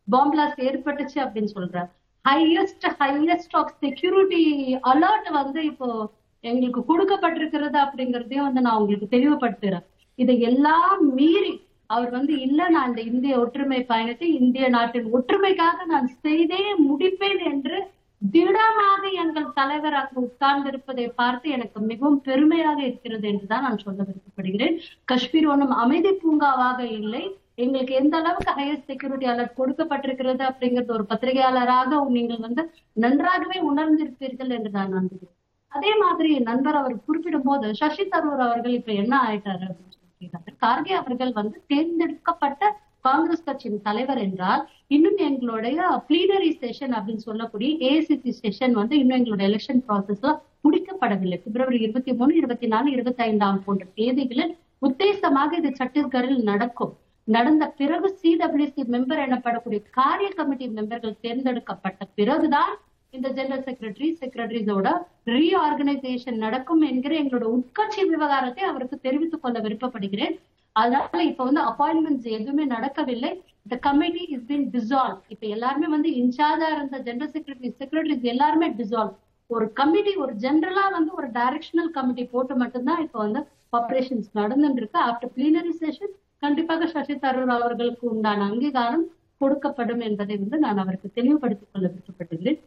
பாம் பிளாஸ்ட் ஏற்பட்டுச்சு அப்படின்னு சொல்ற highest highest of security alert வந்து இப்போ எங்களுக்கு கொடுக்கப்பட்டிருக்கிறது அப்படிங்கறதையும் வந்து நான் உங்களுக்கு தெளிவுபடுத்துறேன். இதை எல்லாம் மீறி அவர் வந்து இல்ல நான் இந்த இந்திய ஒற்றுமை பயணத்தை இந்திய நாட்டின் ஒற்றுமைக்காக நான் செய்தே முடிப்பேன் என்று திடமாக எங்கள் தலைவர் அங்கு உட்கார்ந்திருப்பதை பார்த்து எனக்கு மிகவும் பெருமையாக இருக்கிறது என்றுதான் நான் சொல்ல விருப்பப்படுகிறேன் காஷ்மீர் ஒன்றும் அமைதி பூங்காவாக இல்லை. எங்களுக்கு எந்த அளவுக்கு ஹையர் செக்யூரிட்டி அலர்ட் கொடுக்கப்பட்டிருக்கிறது அப்படிங்கிறது ஒரு பத்திரிகையாளராக நீங்கள் வந்து நன்றாகவே உணர்ந்திருப்பீர்கள் என்று நான் நம்புகிறேன். அதே மாதிரி நண்பர் அவர் குறிப்பிடும் போது சசி தரூர் அவர்கள் இப்ப என்ன ஆயிட்டாரு அப்படின்னு கேட்டாரு கார்கே அவர்கள் வந்து தேர்ந்தெடுக்கப்பட்ட காங்கிரஸ் கட்சியின் தலைவர் என்றால் இன்னும் எங்களுடைய பிளீனரி செஷன் அப்படின்னு சொல்லக்கூடிய ஏசிசி செஷன் வந்து இன்னும் எங்களுடைய எலெக்ஷன் ப்ராசஸ்ல முடிக்கப்படவில்லை. பிப்ரவரி இருபத்தி மூணு இருபத்தி நாலு இருபத்தி ஐந்தாம் போன்ற தேதிகளில் உத்தேசமாக இது சத்தீஸ்கரில் நடக்கும். நடந்த பிறகு சிடபிள்யூசி மெம்பர் எனப்படக்கூடிய காரிய கமிட்டி மெம்பர்கள் தேர்ந்தெடுக்கப்பட்ட பிறகுதான் இந்த ஜெனரல் செக்ரட்டரி செக்ரட்டரிஸோட ரீஆர்கனைசேஷன் நடக்கும் என்கிற எங்களோட உட்கட்சி விவகாரத்தை அவருக்கு தெரிவித்துக் கொள்ள விருப்பப்படுகிறேன். அதனால இப்ப வந்து அப்பாயின்மெண்ட்ஸ் எதுவுமே நடக்கவில்லை. The committee is been dissolve இப்ப எல்லாருமே வந்து இன்சார்ஜா இருந்த ஜெனரல் செக்ரட்டரி செக்ரட்டரிஸ் எல்லாருமே டிசால்வ் ஒரு கமிட்டி ஒரு ஜென்ரலா வந்து ஒரு டைரக்ஷனல் கமிட்டி போட்டு மட்டும்தான் இப்ப வந்து ஆபரேஷன்ஸ் நடந்துட்டு இருக்கு. ஆஃப்டர் பிளீனரி செஷன் கண்டிப்பாக சசி தரூர் அவர்களுக்கு உண்டான அங்கீகாரம் கொடுக்கப்படும் என்பதை வந்து நான் அவருக்கு தெளிவுபடுத்திக் கொள்ள விருப்பப்பட்டுள்ளேன்.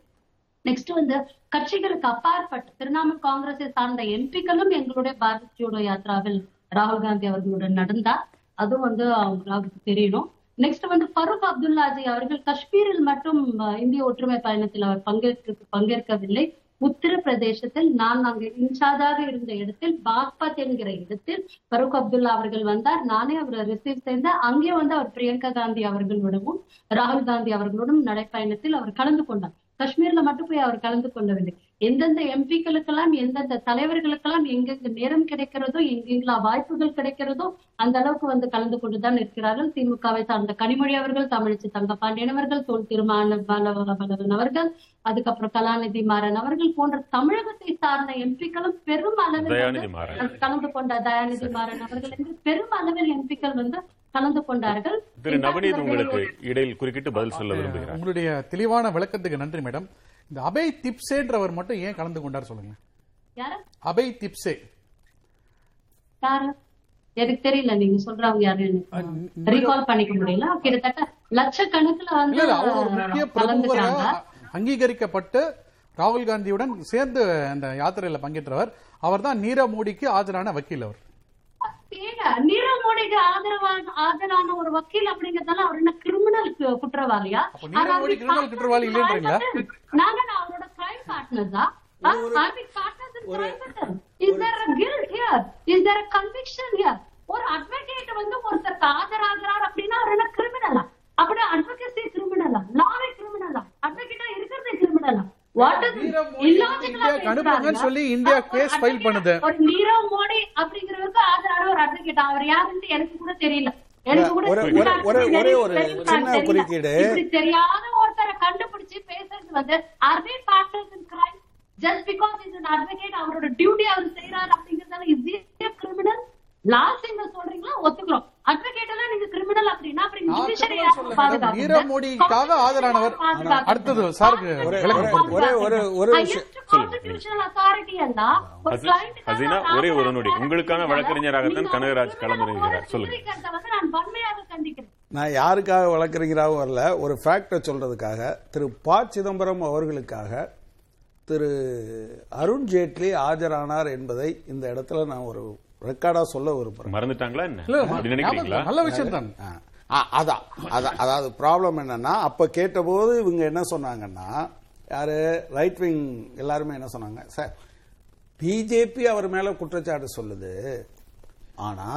நெக்ஸ்ட் வந்து கட்சிகளுக்கு அப்பாற்பட்டு திரிணாமுல் காங்கிரஸை சார்ந்த எம்பிக்களும் எங்களுடைய பாரத் ஜோடோ யாத்ராவில் ராகுல் காந்தி அவர்களுடன் நடந்தார். அதுவும் வந்து அவங்களுக்கு அவருக்கு தெரியணும். நெக்ஸ்ட் வந்து ஃபரூக் அப்துல்லாஜி அவர்கள் காஷ்மீரில் மட்டும் இந்திய ஒற்றுமை பயணத்தில் அவர் பங்கேற்க பங்கேற்கவில்லை. உத்தரப்பிரதேசத்தில் நான் அங்கு இன்சார்ஜாக இருந்த இடத்தில் பாக்பத் என்கிற இடத்தில் ஃபரூக் அப்துல்லா அவர்கள் வந்தார். நானே அவரை ரிசீவ் செய்தேன் அங்கே வந்து அவர் பிரியங்கா காந்தி அவர்களுடனும் ராகுல் காந்தி அவர்களோடும் நடைப்பயணத்தில் அவர் கலந்து கொண்டார். காஷ்மீர்ல மட்டும் போய் அவர் கலந்து கொள்ளவில்லை. எந்தெந்த எம்பிக்களுக்கெல்லாம் எந்தெந்த தலைவர்களுக்கெல்லாம் எங்கெங்க நேரம் கிடைக்கிறதோ எங்கெங்கெல்லாம் வாய்ப்புகள் கிடைக்கிறதோ அந்த அளவுக்கு வந்து கலந்து கொண்டுதான் இருக்கிறார்கள் திமுகவை சார்ந்த கனிமொழி அவர்கள் தமிழிசை தங்கப்பாண்டியன் அவர்கள் தோல் திருமான பலவன் அவர்கள் அதுக்கப்புறம் கலாநிதி மாறன் அவர்கள் போன்ற தமிழகத்தை சார்ந்த எம்பிக்களும் பெரும் அளவில் கலந்து கொண்ட தயாநிதி மாறன் அவர்கள் என்று பெரும் அளவில் எம்பிக்கள் வந்து கலந்து கொண்டார்கள். திரு நவநீத் உங்களுக்கு இடையில் குறுக்கிட்டு பதில் சொல்ல விரும்புகிறார். உங்களுடைய தெளிவான விளக்கத்துக்கு நன்றி மேடம். இந்த அபய் திப்சேன்றவர் மட்டும் ஏன் கலந்து கொண்டார் சொல்லுங்க. யாரு? அபய் திப்சே. எனக்கு தெரியல நீங்க சொல்றவங்க யாரு எனக்கு ரீகால் பண்ணிக்க முடியல. கிட்டத்தட்ட லட்சக்கணக்குல வந்து அவர் அங்கீகரிக்கப்பட்டு ராகுல் காந்தியுடன் சேர்ந்து அந்த யாத்திரையில பங்கேற்றவர். அவர்தான் நீரவ் மோடிக்கு ஆஜரான வக்கீல் அவர். நீரவ் மோடிக்கு ஆதரவான ஆதரான ஒரு வக்கீல் அப்படிங்கறதால அவர் என்ன கிரிமினல் குற்றவாளியா? குற்றவாளி இல்லைன்றீங்களா? நாங்க நான் அவரோட crime பார்ட்னர்ஸா is there a guilt here? Is there a conviction here? ஒரு அட்வொகேட் வந்து ஒருத்தருக்கு ஆஜராகிறார் அப்படின்னா அவர் என்ன கிரிமினலா அப்படியே அட்வொகேசி கிரிமினலா லாவே கிரிமினலா அட்வொகேட்டா இருக்கிறதே கிரிமினலா அனுப்புங்கன்னு சொல்லி இந்தியா case file பண்ணுது. ஒரு நீரவ் மோடி அப்படிங்கிறவருக்கு ஆதரவான ஒரு அட்வொகேட் அவர் யாருன்னு எனக்கு கூட தெரியல எனக்கு கூட ஒரு- தெரியல. ஒரு-. சின்ன. குறுக்கீடு. தெரியாத ஒருத்தரை கண்டுபிடிச்சு பேசுறது வந்து they partners in crime just because is advocate அவரோட டியூட்டி அவர் செய்யறாரு அப்படிங்கறதால இஸ் கிரிமினல் லாஸ்ட் நீங்க சொல்றீங்களா ஒத்துக்கிறோம் அட்வொகேட் எல்லாம் நீங்க கிரிமினல் அப்படின்னா அப்புறம் நான் மோடிக்காக ஆஜரானவர் அடுத்தது சாருக்கு ஒரே- ஒரே- ஒரே ஹசீனா, ஒரே ஒரு நொடி. உங்களுக்கான வழக்கறிஞராகத்தான் கனகராஜ் களமிறங்குகிறார். சொல்லுங்க. நான் யாருக்காக வழக்கறிஞராகவும் வரல ஒரு ஃபேக்டை சொல்றதுக்காக திரு ப. சிதம்பரம் அவர்களுக்காக திரு அருண் ஜேட்லி ஆஜரானார் என்பதை இந்த இடத்துல நான் ஒரு ரெக்கார்டா சொல்ல விரும்புறேன். மறந்துட்டாங்களா என்ன? நல்ல விஷயம் தான் அதான் அதான் அதாவது ப்ராப்ளம் என்னன்னா அப்ப கேட்டபோது இவங்க என்ன சொன்னாங்கன்னா யாரு ரைட் விங் எல்லாருமே என்ன சொன்னாங்க சார் பிஜேபி அவர் மேல குற்றச்சாட்டு சொல்லுது. ஆனா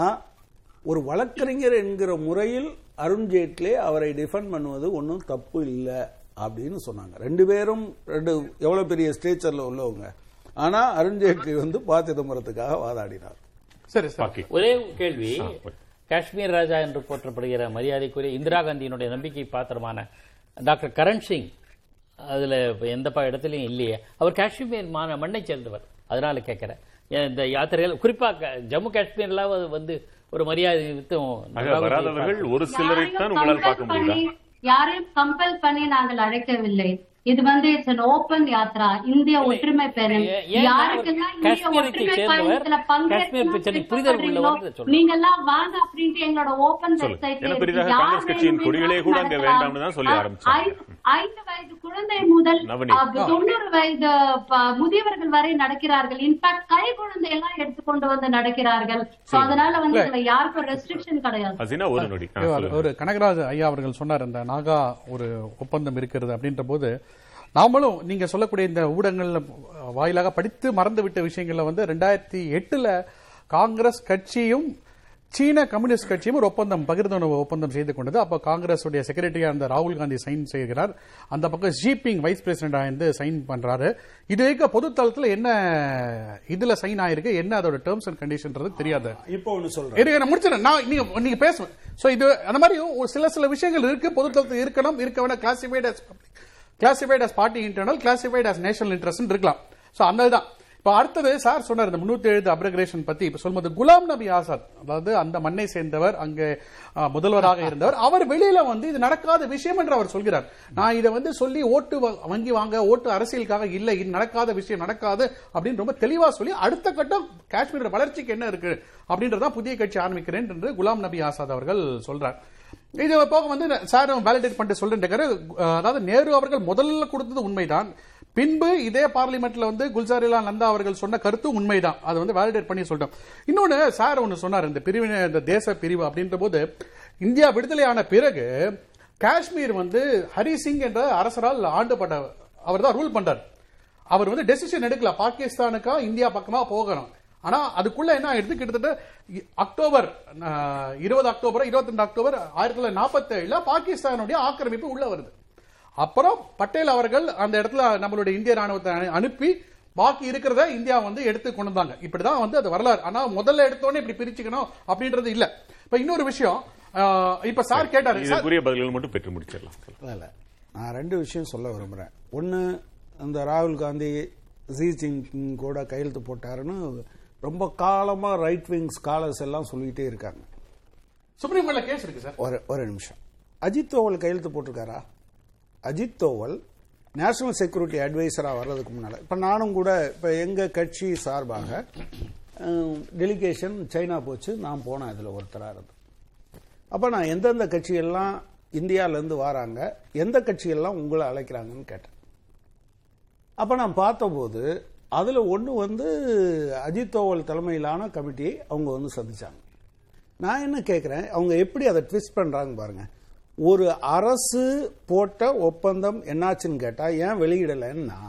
ஒரு வழக்கறிஞர் என்கிற முறையில் அருண் ஜேட்லி அவரை டிஃபெண்ட் பண்ணுவது ஒன்றும் தப்பு இல்லை அப்படின்னு சொன்னாங்க. ரெண்டு பேரும் ரெண்டு எவ்வளவு பெரிய ஸ்டேச்சர்ல உள்ளவங்க. ஆனா அருண் ஜேட்லி வந்து ப சிதம்பரத்துக்காக வாதாடினார். சரி ஒரு கேள்வி காஷ்மீர் ராஜா என்று போற்றப்படுகிற மரியாதைக்குரிய இந்திரா காந்தியினுடைய நம்பிக்கை பாத்திரமான டாக்டர் கரண் சிங் அதுல எந்த இடத்துலயும் இல்லையே. அவர் காஷ்மீர் மான மண்ணை சேர்ந்தவர். அதனால கேட்கிறேன் இந்த யாத்திரைகள் குறிப்பா க- ஜம்மு காஷ்மீர்ல வந்து ஒரு மரியாதை வராதவர்கள் ஒரு சிலரை தான் உங்களால் பார்க்க முடியுதா? யாரையும் கம்பல் பண்ணி நாங்கள் அழைக்கவில்லை. இது வந்து இட்ஸ் an ஓபன் யாத்ரா. இந்திய ஒற்றுமை ஏன் யாருக்கெல்லாம் இந்திய ஒற்றுமை பயணத்துல. நீங்க எல்லாம் வாங்க அப்படின்ட்டு எங்களோட ஓபன். வெப்சைட்ல. ஐந்து- வயது குழந்தை முதல் தொண்ணூறு வயது முதியவர்கள் வரை நடக்கிறார்கள். இன்ஃபேக்ட் கை குழந்தை எல்லாம் எடுத்துக்கொண்டு வந்து நடக்கிறார்கள். அதனால வந்து இதுல யாருக்கும் ரெஸ்ட்ரிக்ஷன் கிடையாது. ஒரு கனகராஜ் ஐயா அவர்கள் சொன்னார் இந்த நாகா ஒரு ஒப்பந்தம் இருக்கிறது அப்படின்ற போது நாமளும் நீங்க சொல்லக்கூடிய இந்த ஊடகங்கள்ல வாயிலாக படித்து மறந்து விட்ட விஷயங்கள்ல வந்து ரெண்டாயிரத்தி எட்டுல காங்கிரஸ் கட்சியும் சீன கம்யூனிஸ்ட் கட்சியும் ஒரு ஒப்பந்தம் பகிர்ந்துணர்வு ஒப்பந்தம் செய்து கொண்டது. அப்போ காங்கிரஸ் உடைய செக்ரட்டரியா இருந்த ராகுல் காந்தி சைன் செய்கிறார். அந்த பக்கம் ஜிபிங் வைஸ் பிரசிடண்டா இருந்து சைன் பண்றாரு. இது வரைக்கும் பொதுத்தளத்துல என்ன இதுல சைன் ஆயிருக்கு? என்ன அதோட டேர்ம்ஸ் அண்ட் கண்டிஷன்றது தெரியாது. இப்போ ஒன்னு சொல்றேன். நான் முடிச்சிடறேன். நான் நீங்க நீங்க பேசுவேன் சோ இது அந்த மாதிரி சில சில விஷயங்கள் இருக்கு. பொதுத்தளத்தில் இருக்கணும் இருக்க வேணா classified classified as party internal classified as national interest இருக்கலாம். ஸோ அந்த இப்போ அடுத்தது சார் சொன்னார் இந்த முன்னூத்தி எழுபது அப்ரகிரேஷன் பத்தி. இப்ப சொல்லும்போது குலாம் நபி ஆசாத் அதாவது அந்த மண்ணை சேர்ந்தவர் அங்கே முதல்வராக இருந்தவர் அவர் வெளியில வந்து இது நடக்காத விஷயம் என்று அவர் சொல்கிறார். நான் இதை வந்து சொல்லி ஓட்டு வ- வங்கி வாங்க ஓட்டு அரசியலுக்காக இல்லை இது நடக்காத விஷயம் நடக்காது அப்படின்னு ரொம்ப தெளிவா சொல்லி அடுத்த கட்டம் காஷ்மீரோட வளர்ச்சிக்கு என்ன இருக்கு அப்படின்றதான் புதிய கட்சி ஆரம்பிக்கிறேன் என்று குலாம் நபி ஆசாத் அவர்கள் சொல்றார். இது போக வந்து சார் வேலிடேட் பண்ணிட்டு சொல்லிட்டு அதாவது நேரு அவர்கள் முதல்ல கொடுத்தது உண்மைதான். பின்பு இதே பார்லிமெண்ட்ல வந்து குல்சாரிலால் நந்தா அவர்கள் சொன்ன கருத்து உண்மைதான். அதை வந்து வேலிடேட் பண்ணி சொல்லிட்டோம் இன்னொன்னு சார் ஒன்று சொன்னார் இந்த பிரிவினை இந்த தேச பிரிவு அப்படின்ற போது இந்தியா விடுதலையான பிறகு காஷ்மீர் வந்து ஹரி சிங் என்ற அரசரால் ஆண்டுபட்ட அவர் தான் ரூல் பண்றார். அவர் வந்து டெசிஷன் எடுக்கல. பாகிஸ்தானுக்கா இந்தியா பக்கமா போகணும். ஆனா அதுக்குள்ள என்ன ஆயிடுது? கிட்டத்தட்ட இ- அக்டோபர் இருபது அக்டோபர் இருபத்தி ரெண்டு அக்டோபர் ஆயிரத்தி தொள்ளாயிரத்தி நாற்பத்தி ஏழுல பாகிஸ்தானுடைய ஆக்கிரமிப்பு உள்ள வருது. அப்புறம் பட்டேல் அவர்கள் அந்த இடத்துல நம்மளுடைய இந்திய ராணுவத்தை அனு- அனுப்பி பாக்கி இருக்கிறத இந்தியா வந்து எடுத்து கொண்டு வந்தாங்க. இப்படிதான் வந்து அது வரலாறு. ஆனா முதல்ல எடுத்தோடனே இப்படி பிரிச்சுக்கணும் அப்படின்றது இல்ல. இப்ப இன்னொரு விஷயம் இப்ப சார் கேட்டாரு சார் இதற்குரிய பதில்கள் மட்டும் பெற்று முடிச்சிடலாம். இல்ல நான் ரெண்டு விஷயம் சொல்ல விரும்புறேன். ஒன்னு இந்த ராகுல் காந்தி ஜி ஜின்பிங் கூட கையெழுத்து போட்டாருன்னு ரொம்ப காலமா ரைட் விங் ஸ்காலர்ஸ் எல்லாம் சொல்லிட்டே இருக்காங்க. சுப்ரீம் கோர்ட்ல கேஸ் இருக்கு சார். ஒரு ஒரு நிமிஷம். அஜித் தோவல் கையெழுத்து போட்டிருக்காரா? அஜித் தோவல் நேஷனல் செக்யூரிட்டி அட்வைசரா வர்றதுக்கு முன்னால இப்ப நானும் கூட இப்ப எங்க கட்சி சார்பாக டெலிகேஷன் சைனா போச்சு நான் போனேன் அதுல ஒருத்தரா இருந்து. அப்ப நான் எந்தெந்த கட்சியெல்லாம் இந்தியால இருந்து வராங்க எந்த கட்சியெல்லாம் உங்களை அழைக்கிறாங்கன்னு கேட்டேன். அப்ப நான் பார்த்தபோது அதில் ஒன்று வந்து அஜித் தோவல் தலைமையிலான கமிட்டி அவங்க வந்து சந்திச்சாங்க. நான் என்ன கேட்குறேன் அவங்க எப்படி அதை ட்விஸ்ட் பண்ணுறாங்க பாருங்க. ஒரு அரசு போட்ட ஒப்பந்தம் என்னாச்சுன்னு கேட்டால் ஏன் வெளியிடலைன்னா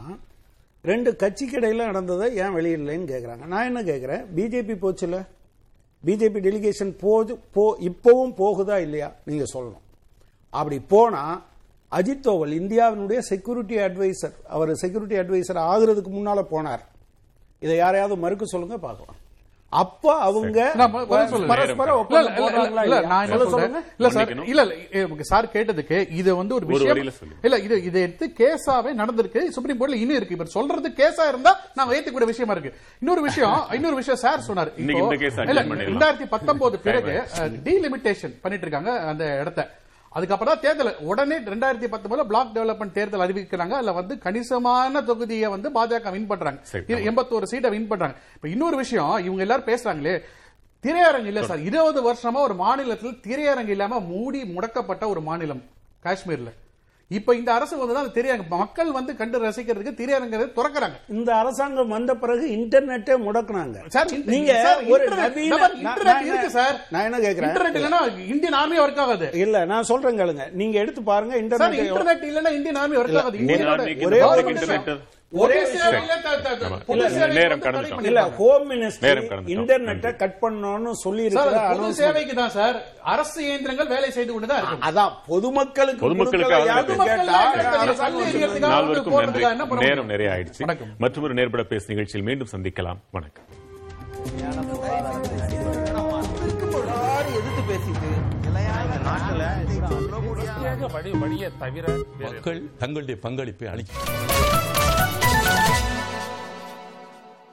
ரெண்டு கட்சிக்கு இடையில நடந்ததை ஏன் வெளியிடலைன்னு கேட்குறாங்க நான் என்ன கேட்குறேன் பிஜேபி போச்சுல? பிஜேபி டெலிகேஷன் போது போ இப்போவும் போகுதா இல்லையா? நீங்கள் சொல்லணும். அப்படி போனால் அஜித் தோவல் இந்தியாவினுடைய செக்யூரிட்டி அட்வைசர் அவர் செக்யூரிட்டி அட்வைசர் ஆகுறதுக்கு முன்னால போனார். இதை யாரையாவது மறுக்க சொல்லுங்க பார்க்கலாம். அப்ப அவங்க சார். மன்னிக்கணும். இல்ல இல்ல ஏ, சார் கேட்டதுக்கு இது வந்து ஒரு விஷயம். இல்ல இது இதை எடுத்து கேஸாவே நடந்திருக்கு. சுப்ரீம் கோர்ட்ல இன்னும் இருக்கு. இப்ப சொல்றது கேஸா இருந்தா நாங்க ஏத்துக்கூடிய விஷயமா இருக்கு. இன்னொரு விஷயம் இன்னொரு விஷயம் சார் சொன்னார். ரெண்டாயிரத்தி பத்தொன்பது பிறகு டீலிமிட்டேஷன் பண்ணிட்டு இருக்காங்க அந்த இடத்த. அதுக்கப்புறம் தான் தேர்தல். உடனே ரெண்டாயிரத்தி பத்தொன்பதுல பிளாக் டெவலப்மெண்ட் தேர்தல் அறிவிக்கிறாங்க. அதுல வந்து கணிசமான தொகுதியை வந்து பாஜக வின் பண்றாங்க. எண்பத்தோரு சீட்டை வின் பண்றாங்க. இப்ப இன்னொரு விஷயம் இவங்க எல்லாரும் பேசுறாங்களே திரையரங்கு இல்ல சார் இருபது வருஷமா ஒரு மாநிலத்தில் திரையரங்கு இல்லாம மூடி முடக்கப்பட்ட ஒரு மாநிலம் காஷ்மீர்ல. இப்ப இந்த அரசு வந்துதான் அந்த திரையரங்கு மக்கள் வந்து கண்டு ரசிக்கிறதுக்கு திரையரங்கை திறக்கிறாங்க. இந்த அரசாங்கம் வந்த பிறகு இன்டர்நெட்டே முடக்குனாங்க. சார் நீங்க சார், ஒரு இன்டர்நெட் இருக்கு சார். நான் என்ன கேக்குறேன்? இன்டர்நெட் இல்லனா இந்தியன் ஆர்மி ஒர்க் ஆகாது. இல்ல நான் சொல்றேன் கேளுங்க. நீங்க எடுத்து பாருங்க இன்டர்நெட் இன்டர்நெட் இல்லனா இந்தியன் ஆர்மி ஒர்க் ஆகாது. ஒரே ஒரு. இன்டர்நெட் நேரம் கடந்துட்டோம். தடை இல்ல. Home minister. இன்டர்நெட்டை கட் பண்ணணும்னு சொல்லி பொது. சேவைக்கு தான் சார் அரசு இயந்திரங்கள் வேலை செய்து கொண்டுதான் இருக்கு அதான் பொதுமக்களுக்கு பொதுமக்களுக்கு நால்வருக்கும் நன்றி நேரம்? நிறைய ஆயிடுச்சு. மற்றொரு நேர்பட பேசு நிகழ்ச்சியில் மீண்டும் சந்திக்கலாம் வணக்கம் எதிர்த்து பேசிட்டு நாட்டுல வழியை தவிர மக்கள் தங்களுடைய பங்களிப்பை அளிக்க